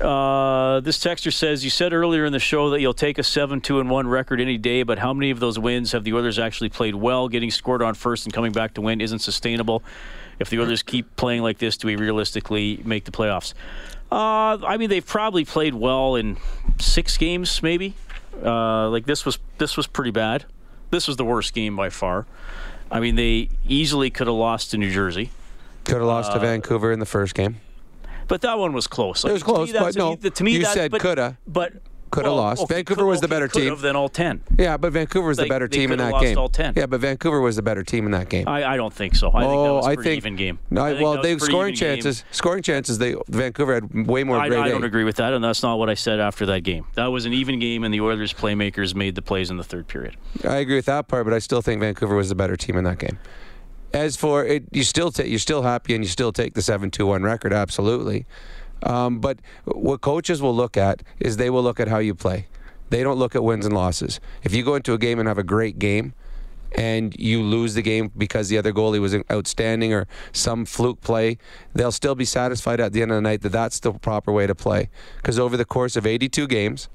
Uh, this texter says you said earlier in the show that you'll take a seven two and one record any day, but how many of those wins have the Oilers actually played well? Getting scored on first and coming back to win isn't sustainable. If the Oilers keep playing like this, do we realistically make the playoffs? Uh, I mean, they've probably played well in six games, maybe. Uh, like this was this was pretty bad. This was the worst game by far. I mean, they easily could have lost to New Jersey. Could have lost Uh, to Vancouver in the first game. But that one was close. It was to me, close, but no, a- to me, you that- said coulda. But Could have well, lost. okay, Vancouver could- was the okay, better team. Than all ten. Yeah, but Vancouver was the better team in that lost game. all 10. Yeah, but Vancouver was the better team in that game. I, I don't think so. I think that oh, was a I pretty think even game. No, I think well, they scoring even game. chances. Scoring chances. They Vancouver had way more. I, I don't agree with that, and that's not what I said after that game. That was an even game, and the Oilers playmakers made the plays in the third period. I agree with that part, but I still think Vancouver was the better team in that game. As for it, you still ta- you're still happy and you still take the seven two one record, absolutely. Um, but what coaches will look at is they will look at how you play. They don't look at wins and losses. If you go into a game and have a great game, and you lose the game because the other goalie was outstanding or some fluke play, they'll still be satisfied at the end of the night that that's the proper way to play. Because over the course of 82 games,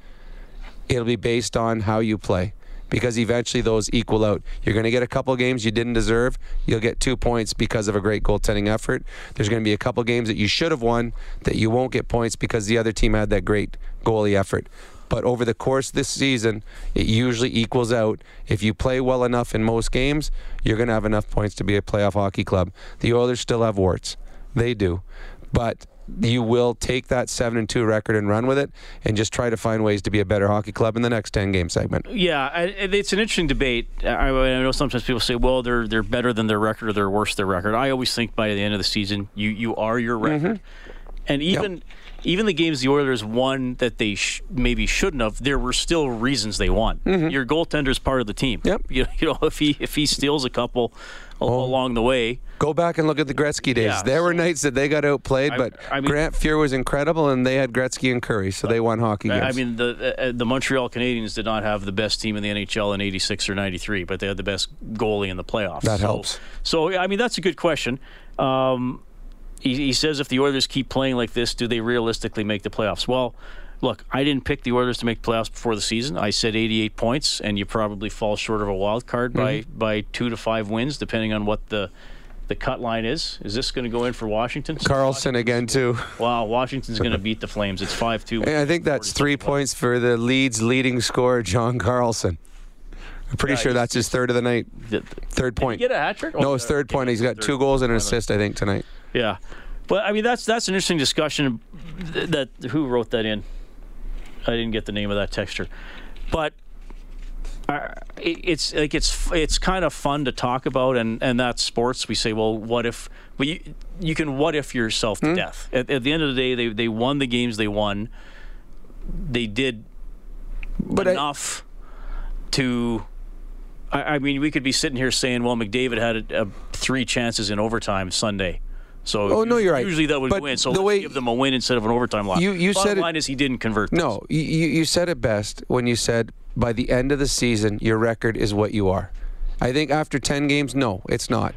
it'll be based on how you play because eventually those equal out. You're going to get a couple games you didn't deserve. You'll get two points because of a great goaltending effort. There's going to be a couple games that you should have won that you won't get points because the other team had that great goalie effort. But over the course of this season, it usually equals out. If you play well enough in most games, you're going to have enough points to be a playoff hockey club. The Oilers still have warts. They do. But you will take that 7 and 2 record and run with it and just try to find ways to be a better hockey club in the next 10 game segment. Yeah, I, it's an interesting debate. I, I know sometimes people say, "Well, they're they're better than their record, or they're worse than their record." I always think by the end of the season, you you are your mm-hmm. record, and even even the games the Oilers won that they sh- maybe shouldn't have, there were still reasons they won. Mm-hmm. Your goaltender's part of the team. Yep. You, you know, if he if he steals a couple a- along the way, Go back and look at the Gretzky days. Yeah, there were nights that they got outplayed, I- but I mean- Grant Fuhr was incredible, and they had Gretzky and Kurri, so they won hockey games. I mean, the uh, the Montreal Canadiens did not have the best team in the NHL in '86 or '93, but they had the best goalie in the playoffs. That So- helps. So, I mean, that's a good question. Um, he, he says if the Oilers keep playing like this, do they realistically make the playoffs? Well, look, I didn't pick the Oilers to make playoffs before the season. I said 88 points, and you probably fall short of a wild card by Mm-hmm. by two to five wins, depending on what the the cut line is. Is this going to go in for Washington? Carlson again too. Wow, Washington's going to beat the Flames. It's five two. I think that's three points for the Leeds leading scorer, John Carlson. I'm pretty Yeah, sure that's his third of the night. Third point. get a hat trick? No, his third point. He's got two goals and an assist, I think, tonight. Yeah, but I mean that's that's an interesting discussion. th- That who wrote that in? I didn't get the name of that texture, but uh, it, it's like it's it's kind of fun to talk about, and and that's sports. We say, well, what if? Well, you, you can what if yourself to death. At, at the end of the day, they they won the games they won. They did But I- enough to. I, I mean, we could be sitting here saying, "Well, McDavid had a, a, three chances in overtime Sunday." So Oh, no, you're right. Usually that would But win. So the let's way- give them a win instead of an overtime loss. You- you Bottom said it- line is he didn't convert. those. No, you, you you said it best when you said by the end of the season, your record is what you are. I think after 10 games, no, it's not.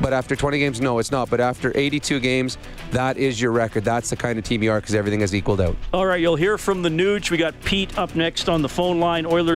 But after 20 games, no, it's not. But after 82 games, that is your record. That's the kind of team you are because everything has equaled out. All right, you'll hear from the Nuge. We got Pete up next on the phone line. Oilers.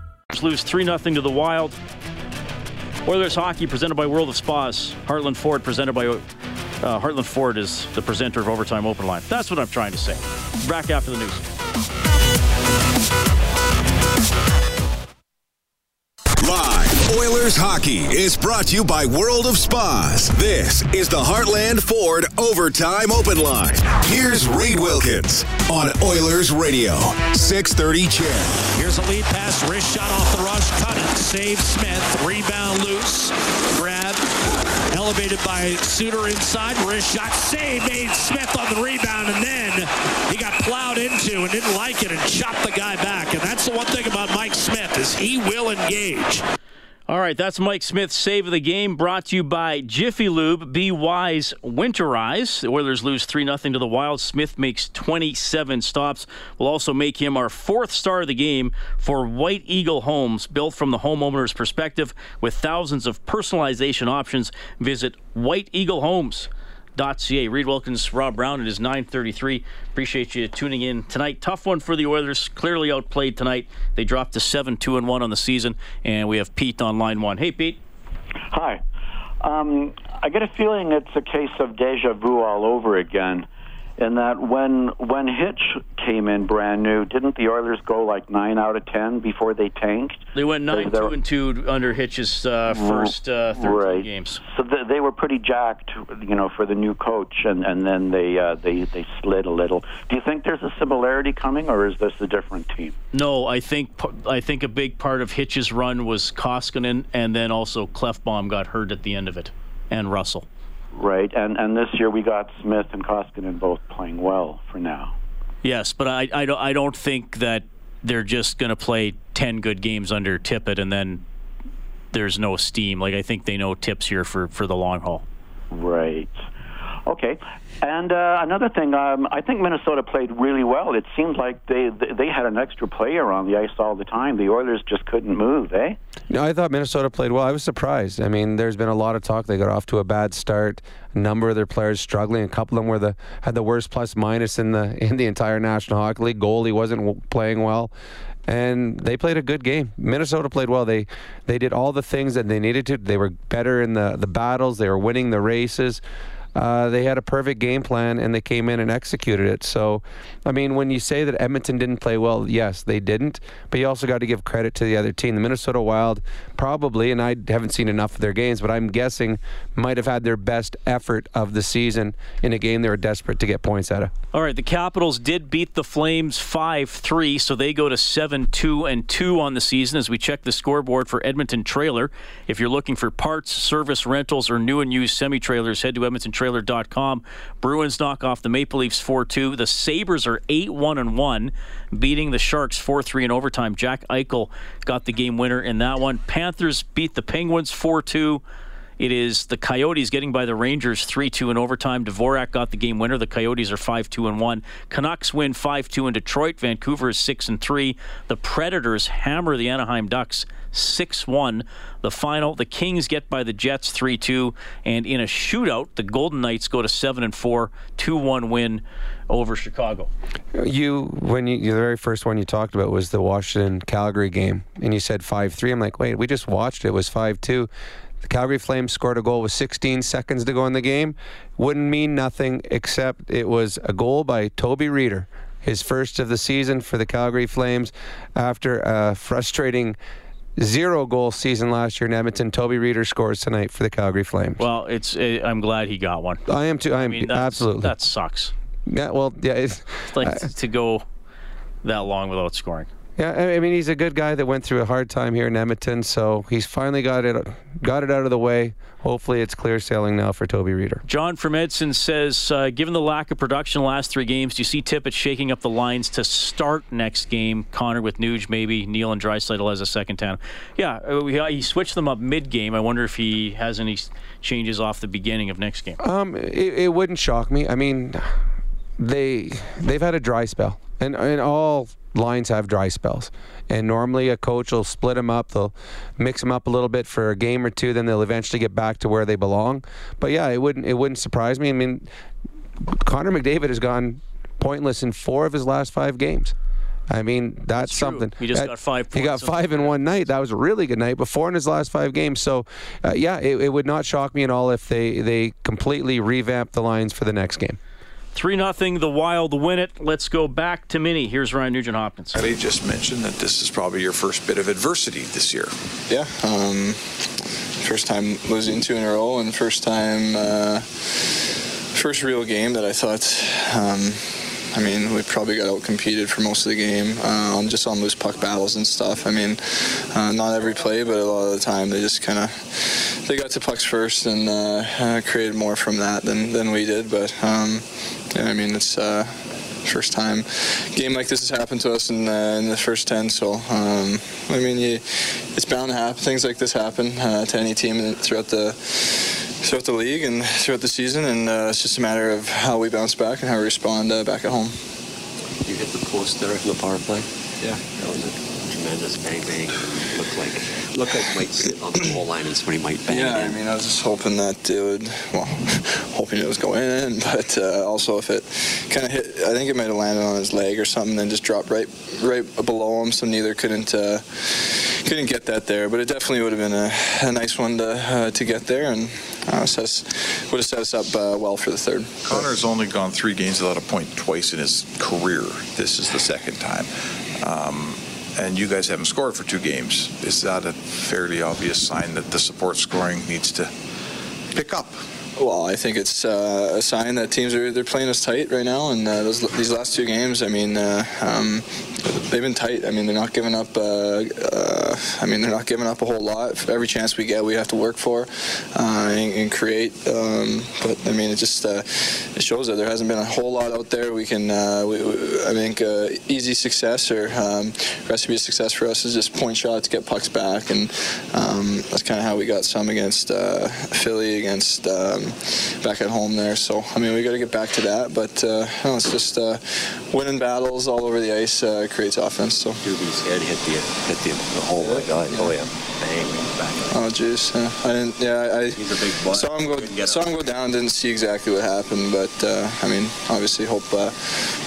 Lose 3 0 to the Wild. Oilers hockey presented by World of Spas. Heartland Ford presented by uh, Heartland Ford is the presenter of Overtime Open Line. That's what I'm trying to say. Back after the news. Oilers hockey is brought to you by World of Spas. This is the Heartland Ford Overtime Open Line. Here's Reed Wilkins on Oilers Radio, 630 CHED. Here's a lead pass, wrist shot off the rush, cut it, save Smith, rebound loose, grab, elevated by Suter inside, wrist shot, save made Smith on the rebound, and then he got plowed into and didn't like it and chopped the guy back. And that's the one thing about Mike Smith is he will engage. All right, that's Mike Smith's save of the game brought to you by Jiffy Lube. Be wise, winterize. The Oilers lose 3 0 to the Wild. Smith makes 27 stops. We'll also make him our fourth star of the game for White Eagle Homes, built from the homeowner's perspective with thousands of personalization options. Visit White Eagle Homes. Ca. Reed Wilkins, Rob Brown. It is 9:33. Appreciate you tuning in tonight. Tough one for the Oilers. Clearly outplayed tonight. They dropped to seven two and one on the season, and we have Pete on line one. Hey, Pete. Hi. Um, I get a feeling it's a case of deja vu all over again in that when when Hitch came in brand new, didn't the Oilers go like nine out of ten before they tanked? They went nine two and two under Hitch's uh, first uh, thirteen right. games. So th- they were pretty jacked, you know, for the new coach, and and then they uh, they they slid a little. Do you think there's a similarity coming, or is this a different team? No, I think I think a big part of Hitch's run was Koskinen, and then also Klefbom got hurt at the end of it, and Russell. Right, and and this year we got Smith and Koskinen both playing well for now. Yes, but I I don't I don't think that they're just going to play ten good games under Tippett and then there's no steam. Like I think they know Tips here for for the long haul. Right. Okay. And uh, another thing, um, I think Minnesota played really well. It seemed like they they had an extra player on the ice all the time. The Oilers just couldn't move, eh? No, I thought Minnesota played well. I was surprised. I mean, there's been a lot of talk. They got off to a bad start. A number of their players struggling. A couple of them were the had the worst plus minus in the in the entire National Hockey League. Goalie wasn't playing well and they played a good game. Minnesota played well. They they did all the things that they needed to. They were better in the the battles. They were winning the races uh, they had a perfect game plan and they came in and executed it. So, I mean, when you say that Edmonton didn't play well, yes, they didn't. But you also got to give credit to the other team. The Minnesota Wild probably, and I haven't seen enough of their games, but I'm guessing might have had their best effort of the season in a game they were desperate to get points out of. All right, the Capitals did beat the Flames 5-3, so they go to 7-2 and 2 on the season as we check the scoreboard for Edmonton Trailer. If you're looking for parts, service, rentals, or new and used semi-trailers, head to Edmonton trailer.com. Bruins knock off the Maple Leafs 4 2. The Sabres are 8 1 and 1, beating the Sharks 4 3 in overtime. Jack Eichel got the game winner in that one. Panthers beat the Penguins 4 2. It is the Coyotes getting by the Rangers 3 2 in overtime. Dvorak got the game winner. The Coyotes are 5 2 and 1. Canucks win 5 2 in Detroit. Vancouver is 6 and 3. The Predators hammer the Anaheim Ducks 6 1. The final, the Kings get by the Jets 3 2. And in a shootout, the Golden Knights go to 7 and 4, 2 1 win over Chicago. You, when you, the very first one you talked about was the Washington Calgary game, and you said 5 3. I'm like, wait, we just watched it. It was 5 2. The Calgary Flames scored a goal with 16 seconds to go in the game. Wouldn't mean nothing except it was a goal by Toby Rieder, his first of the season for the Calgary Flames after a frustrating zero goal season last year in Edmonton. Toby Rieder scores tonight for the Calgary Flames. Well, it's uh, I'm glad he got one. I am too. I, I mean, absolutely. That sucks. Yeah. Well, yeah. It's, it's like uh, to go that long without scoring. Yeah, I mean he's a good guy that went through a hard time here in Edmonton, so he's finally got it got it out of the way. Hopefully, it's clear sailing now for Toby Rieder. John from Edson says, uh, given the lack of production the last three games, do you see Tippett shaking up the lines to start next game? Connor with Nuge, maybe Neal and Draisaitl as a second town. Yeah, uh, he switched them up mid game. I wonder if he has any changes off the beginning of next game. Um, it, it wouldn't shock me. I mean, they they've had a dry spell, and and all lines have dry spells. And normally a coach will split them up. They'll mix them up a little bit for a game or two. Then they'll eventually get back to where they belong. But yeah, it wouldn't it wouldn't surprise me. I mean, Connor McDavid has gone pointless in four of his last five games. I mean, that's, that's something. He just that, got five. He got five in one night. That was a really good night. Before in his last five games. So, uh, yeah, it, it would not shock me at all if they they completely revamp the lines for the next game. 3 0, the Wild win it. Let's go back to Mini. Here's Ryan Nugent Hopkins. I just mentioned that this is probably your first bit of adversity this year. Yeah. Um, first time losing two in a row, and first time, uh, first real game that I thought. Um, I mean, we probably got out competed for most of the game, um, just on loose puck battles and stuff. I mean, uh, not every play, but a lot of the time they just kind of they got to pucks first and uh, uh, created more from that than, than we did. But um, yeah, I mean, it's uh, first time game like this has happened to us in, uh, in the first ten. So um, I mean, you, it's bound to happen. Things like this happen uh, to any team throughout the throughout the league and throughout the season, and uh, it's just a matter of how we bounce back and how we respond uh, back at home. You hit the post there in the power play. Yeah, that was a tremendous bang bang. Looked like looked like might sit on the goal line and somebody might bang Yeah, it in. I mean, I was just hoping that it would, well, hoping it was going in, but uh, also if it kind of hit, I think it might have landed on his leg or something, then just dropped right, right below him, so neither couldn't, uh, couldn't get that there. But it definitely would have been a, a nice one to, uh, to get there, and uh, set us, would have set us up uh, well for the third. Connor's only gone three games without a point twice in his career. This is the second time. Um, and you guys haven't scored for two games. Is that a fairly obvious sign that the support scoring needs to pick up? Well, I think it's uh, a sign that teams are they're playing us tight right now, and uh, those, these last two games, I mean, uh, um, they've been tight. I mean, they're not giving up. Uh, uh, I mean, they're not giving up a whole lot. Every chance we get, we have to work for uh, and, and create. Um, but I mean, it just it shows that there hasn't been a whole lot out there. We can, we, we, I think, easy success or um, recipe of success for us is just point shots, to get pucks back, and um, that's kind of how we got some against Philly, against. Um, back at home there. So I mean, we got to get back to that. But uh, no, it's just uh, winning battles all over the ice uh, creates offense. So. Doobie's head hit the hit the. Oh my God! Oh yeah, bang back. Oh jeez, yeah. I didn't. Yeah, I He's a big boy. saw him go saw him go down. Didn't see exactly what happened, but uh, I mean, obviously hope uh,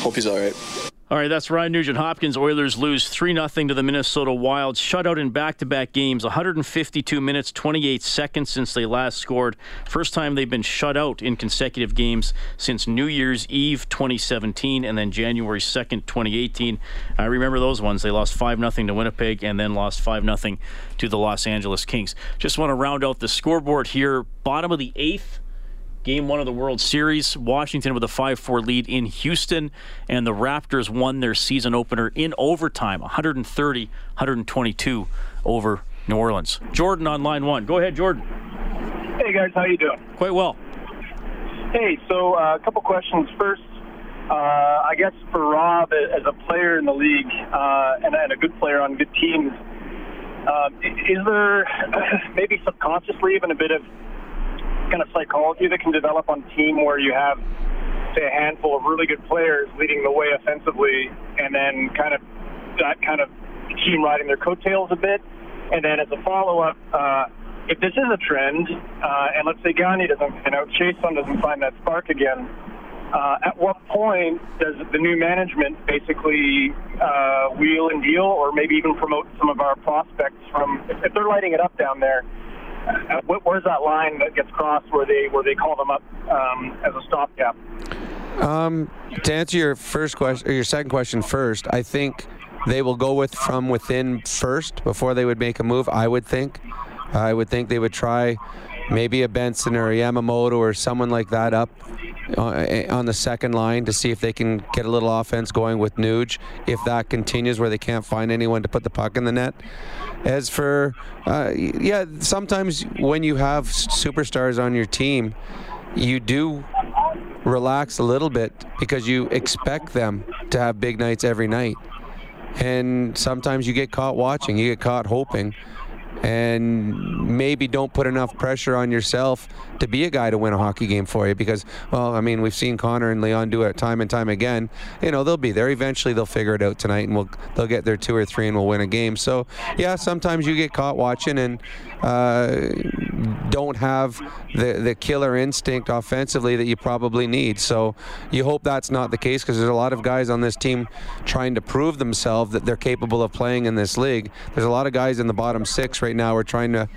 hope he's all right. All right, that's Ryan Nugent Hopkins. Oilers lose 3 0 to the Minnesota Wild. Shutout in back to back games. 152 minutes, 28 seconds since they last scored. First time they've been shut out in consecutive games since New Year's Eve 2017 and then January 2nd, 2018. I remember those ones. They lost 5 0 to Winnipeg and then lost 5 0 to the Los Angeles Kings. Just want to round out the scoreboard here. Bottom of the eighth. Game one of the World Series. Washington with a 5 4 lead in Houston, and the Raptors won their season opener in overtime 130 122 over New Orleans. Jordan on line one. Go ahead, Jordan. Hey, guys, how you doing? Quite well. Hey, so uh, a couple questions. First, uh, I guess for Rob, as a player in the league uh, and, and a good player on good teams, um, is there maybe subconsciously even a bit of kind of psychology that can develop on a team where you have, say, a handful of really good players leading the way offensively, and then kind of that kind of team riding their coattails a bit. And then as a follow-up, uh, if this is a trend, uh, and let's say Gagne doesn't, you know, Chiasson doesn't find that spark again, uh, at what point does the new management basically uh, wheel and deal, or maybe even promote some of our prospects from? If, if they're lighting it up down there, uh, where's that line that gets crossed where they where they call them up um, as a stopgap? Um, to answer your first question, or your second question first, I think they will go with from within first before they would make a move. I would think. I would think they would try maybe a Benson or a Yamamoto or someone like that up on the second line to see if they can get a little offense going with Nuge. If that continues where they can't find anyone to put the puck in the net. As for, uh, yeah, sometimes when you have superstars on your team, you do relax a little bit because you expect them to have big nights every night. And sometimes you get caught watching, you get caught hoping and maybe don't put enough pressure on yourself to be a guy to win a hockey game for you because well I mean we've seen Connor and Leon do it time and time again. You know they'll be there. Eventually they'll figure it out tonight and we'll they'll get their two or three and we'll win a game. So yeah sometimes you get caught watching and uh, don't have the the killer instinct offensively that you probably need so you hope that's not the case because there's a lot of guys on this team trying to prove themselves that they're capable of playing in this league there's a lot of guys in the bottom six right now who are trying to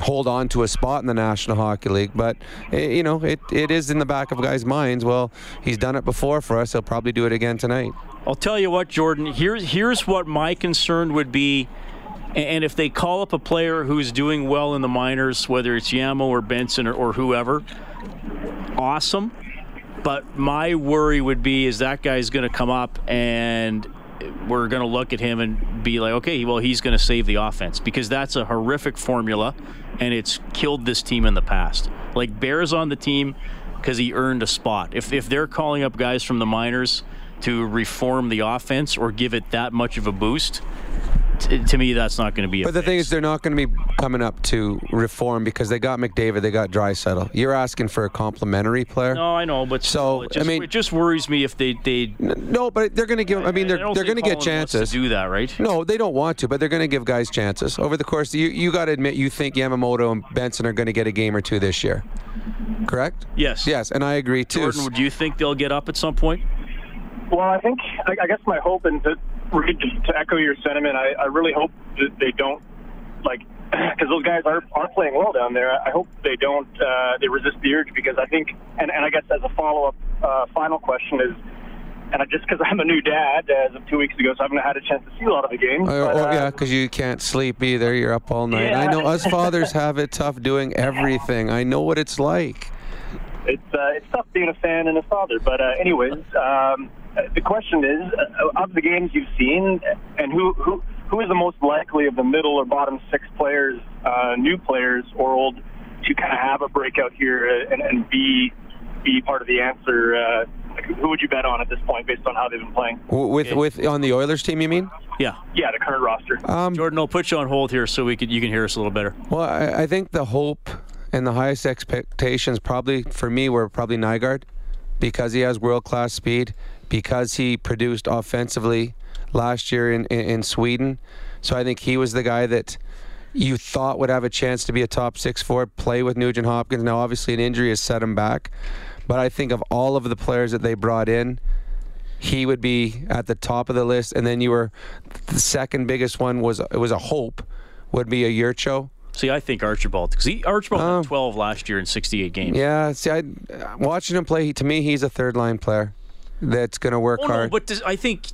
hold on to a spot in the National Hockey League. But eh, you know, it, it is in the back of guys' minds. Well, he's done it before for us. He'll probably do it again tonight. I'll tell you what, Jordan. Here's here's what my concern would be. And if they call up a player who's doing well in the minors, whether it's Yamo or Benson or, or whoever, awesome. But my worry would be is that guy's going to come up and we're going to look at him and be like, okay, well, he's going to save the offense because that's a horrific formula and it's killed this team in the past. Like Bears on the team because he earned a spot. If, if they're calling up guys from the minors to reform the offense or give it that much of a boost, t- to me, that's not going to be. A But the thing is, they're not going to be coming up to reform because they got McDavid, they got Draisaitl. You're asking for a complimentary player. no, I know, but So, it just, I mean- it just worries me if they they. No, but they're going to give. I mean, they're don't they're going to get Holland wants to chances. do that, right? No, they don't want to, but they're going to give guys chances over the course. You you got to admit you think Yamamoto and Benson are going to get a game or two this year, correct? Yes. Yes, and I agree too. Jordan, would you think they'll get up at some point? Well, I think I, I guess my hope, and to, to echo your sentiment, I, I really hope that they don't like because those guys are are playing well down there. I hope they don't uh, they resist the urge because I think, and, and I guess as a follow up, uh, final question is. And I, just because I'm a new dad as of two weeks ago, so I haven't had a chance to see a lot of the games. Or, but, or, uh, yeah, because you can't sleep either. You're up all night. I know us fathers have it tough doing everything. I know what it's like. it's uh, it's tough being a fan and a father. But uh, anyways, um, the question is, uh, of the games you've seen, and who who who is the most likely of the middle or bottom six players, uh, new players or old, to kind of have a breakout here uh, and, and be be part of the answer? Uh, like, who would you bet on at this point, based on how they've been playing? With with on the Oilers team, you mean? Yeah. Yeah, the current roster. Um, Jordan, I'll put you on hold here so we could you can hear us a little better. Well, I, I think the hope and the highest expectations probably for me were probably Nygard because he has world class speed, because he produced offensively last year in, in, in Sweden. So I think he was the guy that you thought would have a chance to be a top six forward, play with Nugent Hopkins. Now, obviously, an injury has set him back. But I think of all of the players that they brought in, he would be at the top of the list. And then you were the second biggest one was it was a hope would be a Jurco. See, I think Archibald because he Archibald had 12 last year in 68 games. Yeah, see, I watching him play. To me, he's a third line player that's going to work Oh, no, hard. but does, I think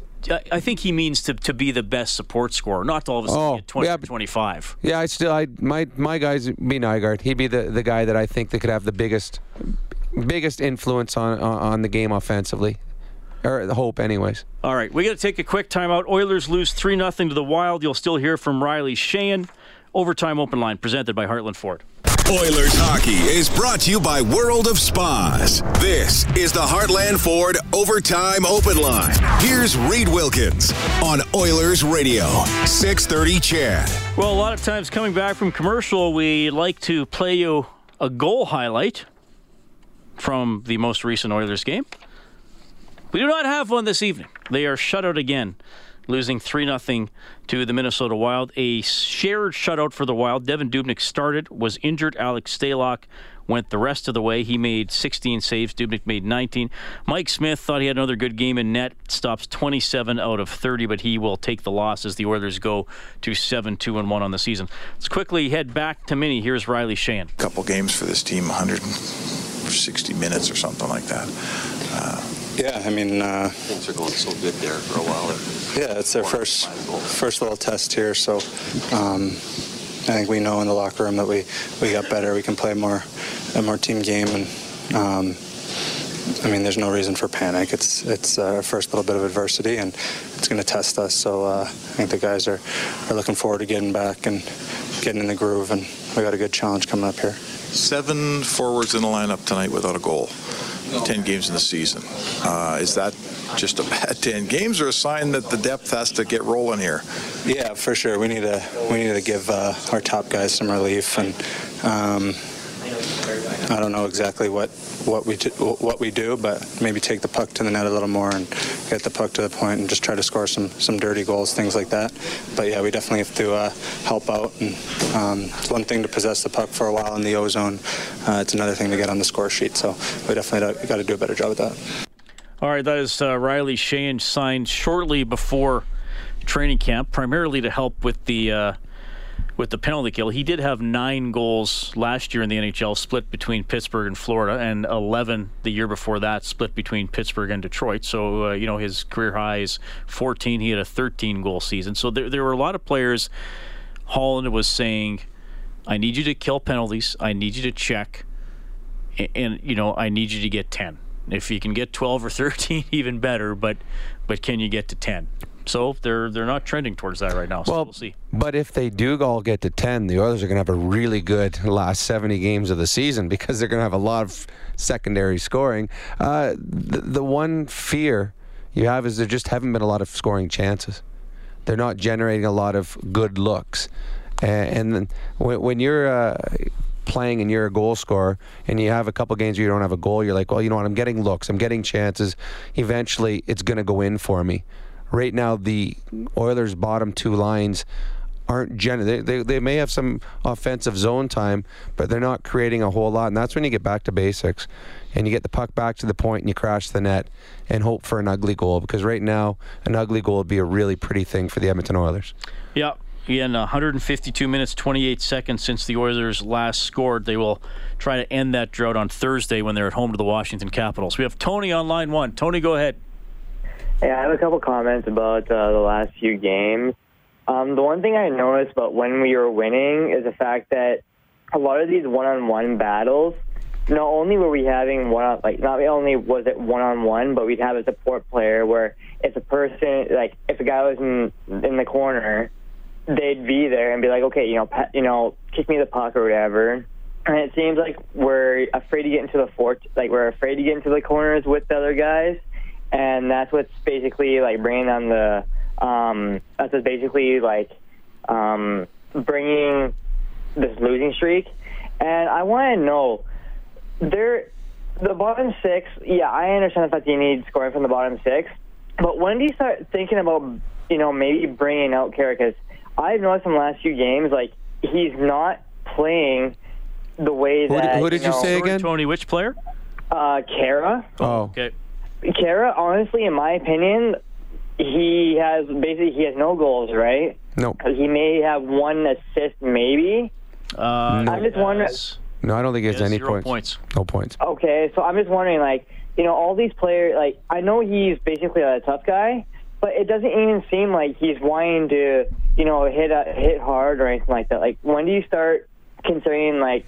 I- think he means to, to be the best support scorer, not to all of a sudden Oh, get 20 yeah, 25. yeah, I still, I my my guys be Nygard. He'd be the, the guy that I think that could have the biggest biggest influence on on, on the game offensively, or the hope, anyways. All right, we got to take a quick timeout. Oilers lose 3 0 to the Wild. You'll still hear from Riley Sheahan. Overtime open line presented by Heartland Ford. Oilers hockey is brought to you by World of Spas. This is the Heartland Ford Overtime Open Line. Here's Reed Wilkins on Oilers Radio, 630 CHED. Well, a lot of times coming back from commercial, we like to play you a goal highlight from the most recent Oilers game. We do not have one this evening. They are shut out again, losing 3 0 to the Minnesota Wild. A shared shutout for the Wild. Devan Dubnyk started, was injured. Alex Stalock went the rest of the way. He made 16 saves. Dubnik made 19. Mike Smith thought he had another good game in net. Stops 27 out of 30, but he will take the loss as the Oilers go to 7 2 and 1 on the season. Let's quickly head back to Mini. Here's Riley Sheahan. A couple games for this team, 160 minutes or something like that. Uh, Yeah, I mean, uh, Things are going so good there for a while. yeah, it's their first first little test here, so um, I think we know in the locker room that we, we got better. We can play more a more team game, and um, I mean, there's no reason for panic. It's it's uh, our first little bit of adversity, and it's going to test us. So uh, I think the guys are, are looking forward to getting back and getting in the groove, and we got a good challenge coming up here. Seven forwards in the lineup tonight without a goal. 10 games in the season. Uh, is that just a bad 10 games or a sign that the depth has to get rolling here? Yeah, for sure. We need to we need to give uh, our top guys some relief, and um, I don't know exactly what what we do, what we do, but maybe take the puck to the net a little more and get the puck to the point and just try to score some some dirty goals, things like that. But yeah, we definitely have to uh, help out. And um, it's one thing to possess the puck for a while in the O zone. Uh, it's another thing to get on the score sheet. So we definitely got to do a better job with that. All right, that is uh, Riley Sheahan signed shortly before training camp, primarily to help with the uh, with the penalty kill. He did have nine goals last year in the NHL, split between Pittsburgh and Florida, and 11 the year before that, split between Pittsburgh and Detroit. So uh, you know his career high is 14. He had a 13 goal season. So there there were a lot of players. Holland was saying, "I need you to kill penalties. I need you to check." and, and you know I need you to get 10. If you can get 12 or 13 even better, but but can you get to 10? So they're they're not trending towards that right now. So Well, we'll see. But if they do all get to 10, the Oilers are going to have a really good last 70 games of the season because they're going to have a lot of secondary scoring. Uh, the, the one fear you have is there just haven't been a lot of scoring chances. They're not generating a lot of good looks, and, and when, when you're uh, playing and you're a goal scorer and you have a couple games where you don't have a goal, you're like, well, you know what? I'm getting looks, I'm getting chances. Eventually, it's going to go in for me. Right now, the Oilers' bottom two lines aren't gen- they, they, they may have some offensive zone time, but they're not creating a whole lot. And that's when you get back to basics and you get the puck back to the point and you crash the net and hope for an ugly goal. Because right now, an ugly goal would be a really pretty thing for the Edmonton Oilers. Yeah. In 152 minutes, 28 seconds since the Oilers last scored, they will try to end that drought on Thursday when they're at home to the Washington Capitals. We have Tony on line one. Tony, go ahead. Hey, I have a couple comments about uh, the last few games. Um, the one thing I noticed about when we were winning is the fact that a lot of these one-on-one battles, not only were we having one like not only was it one-on-one, but we'd have a support player where if a person like if a guy was in in the corner, they'd be there and be like, okay, you know, you know, kick me the puck or whatever. And it seems like we're afraid to get into the fort, like we're afraid to get into the corners with the other guys, and that's what's basically like bringing on the um, that's just basically like um, bringing this losing streak. And I want to know, there, the bottom six. Yeah, I understand the fact that you need scoring from the bottom six, but when do you start thinking about, you know, maybe bringing out Carrick? Because I've noticed in the last few games, like he's not playing the way that. Who did- that. who did you know, say again? Tony, which player? Uh, Khaira. Oh, okay. Khaira, honestly, in my opinion, he has basically he has no goals, right? No. He may have one assist, maybe. Uh, I'm just wondering. No, I don't think he has any zero points. points. No points. Okay, so I'm just wondering, like, you know, all these players, like, I know he's basically a tough guy, but it doesn't even seem like he's wanting to, you know, hit a, hit hard or anything like that. Like, when do you start considering like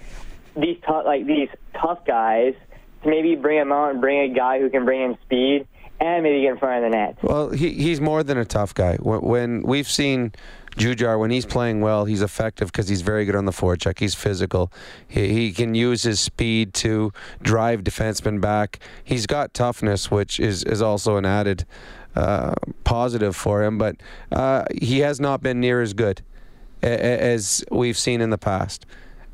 these tough, like these tough guys, to maybe bring him out and bring a guy who can bring in speed and maybe get in front of the net? Well, he, he's more than a tough guy. When, when we've seen Jujhar, when he's playing well, he's effective because he's very good on the forecheck. He's physical. He, he can use his speed to drive defensemen back. He's got toughness, which is, is also an added uh, positive for him, but uh, he has not been near as good as we've seen in the past.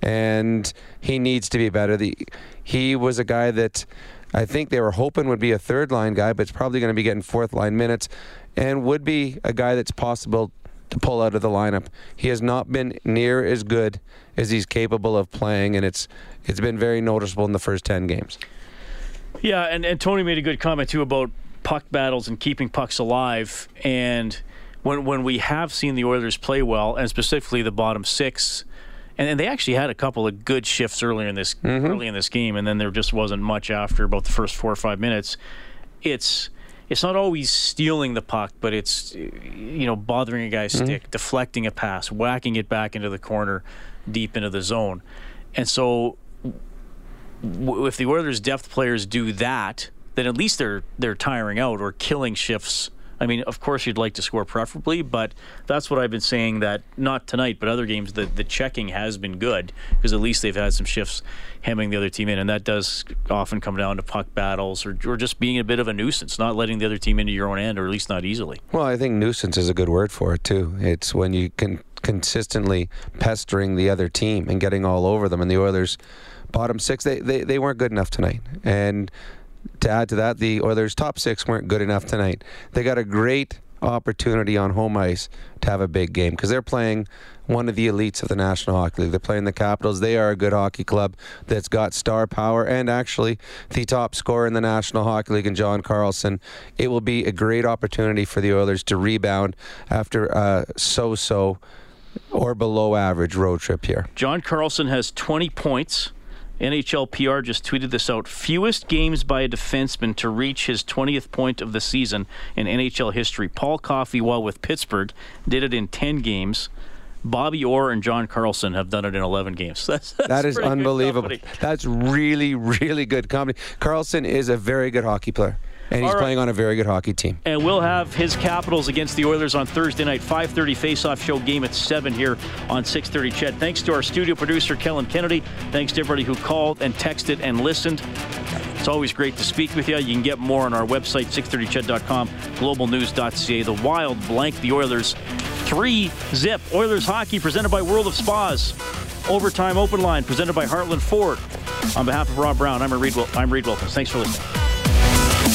And he needs to be better. The, he was a guy that I think they were hoping would be a third line guy, but it's probably going to be getting fourth line minutes and would be a guy that's possible to pull out of the lineup. He has not been near as good as he's capable of playing, and it's it's been very noticeable in the first 10 games. Yeah, and, and Tony made a good comment too about puck battles and keeping pucks alive. And when when we have seen the Oilers play well, and specifically the bottom six, and, and they actually had a couple of good shifts earlier in this mm-hmm. early in this game, and then there just wasn't much after about the first four or five minutes. It's it's not always stealing the puck, but it's you know bothering a guy's mm-hmm. stick, deflecting a pass, whacking it back into the corner, deep into the zone, and so w- if the Oilers' depth players do that, then at least they're they're tiring out or killing shifts. I mean, of course, you'd like to score preferably, but that's what I've been saying. That not tonight, but other games, the the checking has been good because at least they've had some shifts hemming the other team in, and that does often come down to puck battles or, or just being a bit of a nuisance, not letting the other team into your own end, or at least not easily. Well, I think nuisance is a good word for it too. It's when you can consistently pestering the other team and getting all over them. And the Oilers, bottom six, they, they, they weren't good enough tonight. And to add to that, the Oilers' top six weren't good enough tonight. They got a great opportunity on home ice to have a big game because they're playing one of the elites of the National Hockey League. They're playing the Capitals. They are a good hockey club that's got star power and actually the top scorer in the National Hockey League in John Carlson. It will be a great opportunity for the Oilers to rebound after a so-so or below average road trip here. John Carlson has 20 points. NHL PR just tweeted this out. Fewest games by a defenseman to reach his 20th point of the season in NHL history. Paul Coffey, while with Pittsburgh, did it in 10 games. Bobby Orr and John Carlson have done it in 11 games. That's, that's that is unbelievable. That's really, really good comedy. Carlson is a very good hockey player. And he's right. playing on a very good hockey team. And we'll have his Capitals against the Oilers on Thursday night, 5:30 face-off show game at 7 here on 6:30 CHED. Thanks to our studio producer Kellen Kennedy. Thanks to everybody who called and texted and listened. It's always great to speak with you. You can get more on our website 630ched.com, globalnews.ca. The Wild blank the Oilers 3 zip. Oilers hockey presented by World of Spas. Overtime open line presented by Heartland Ford. On behalf of Rob Brown, I'm Reed Wil- I'm Reed Wilkins. Thanks for listening.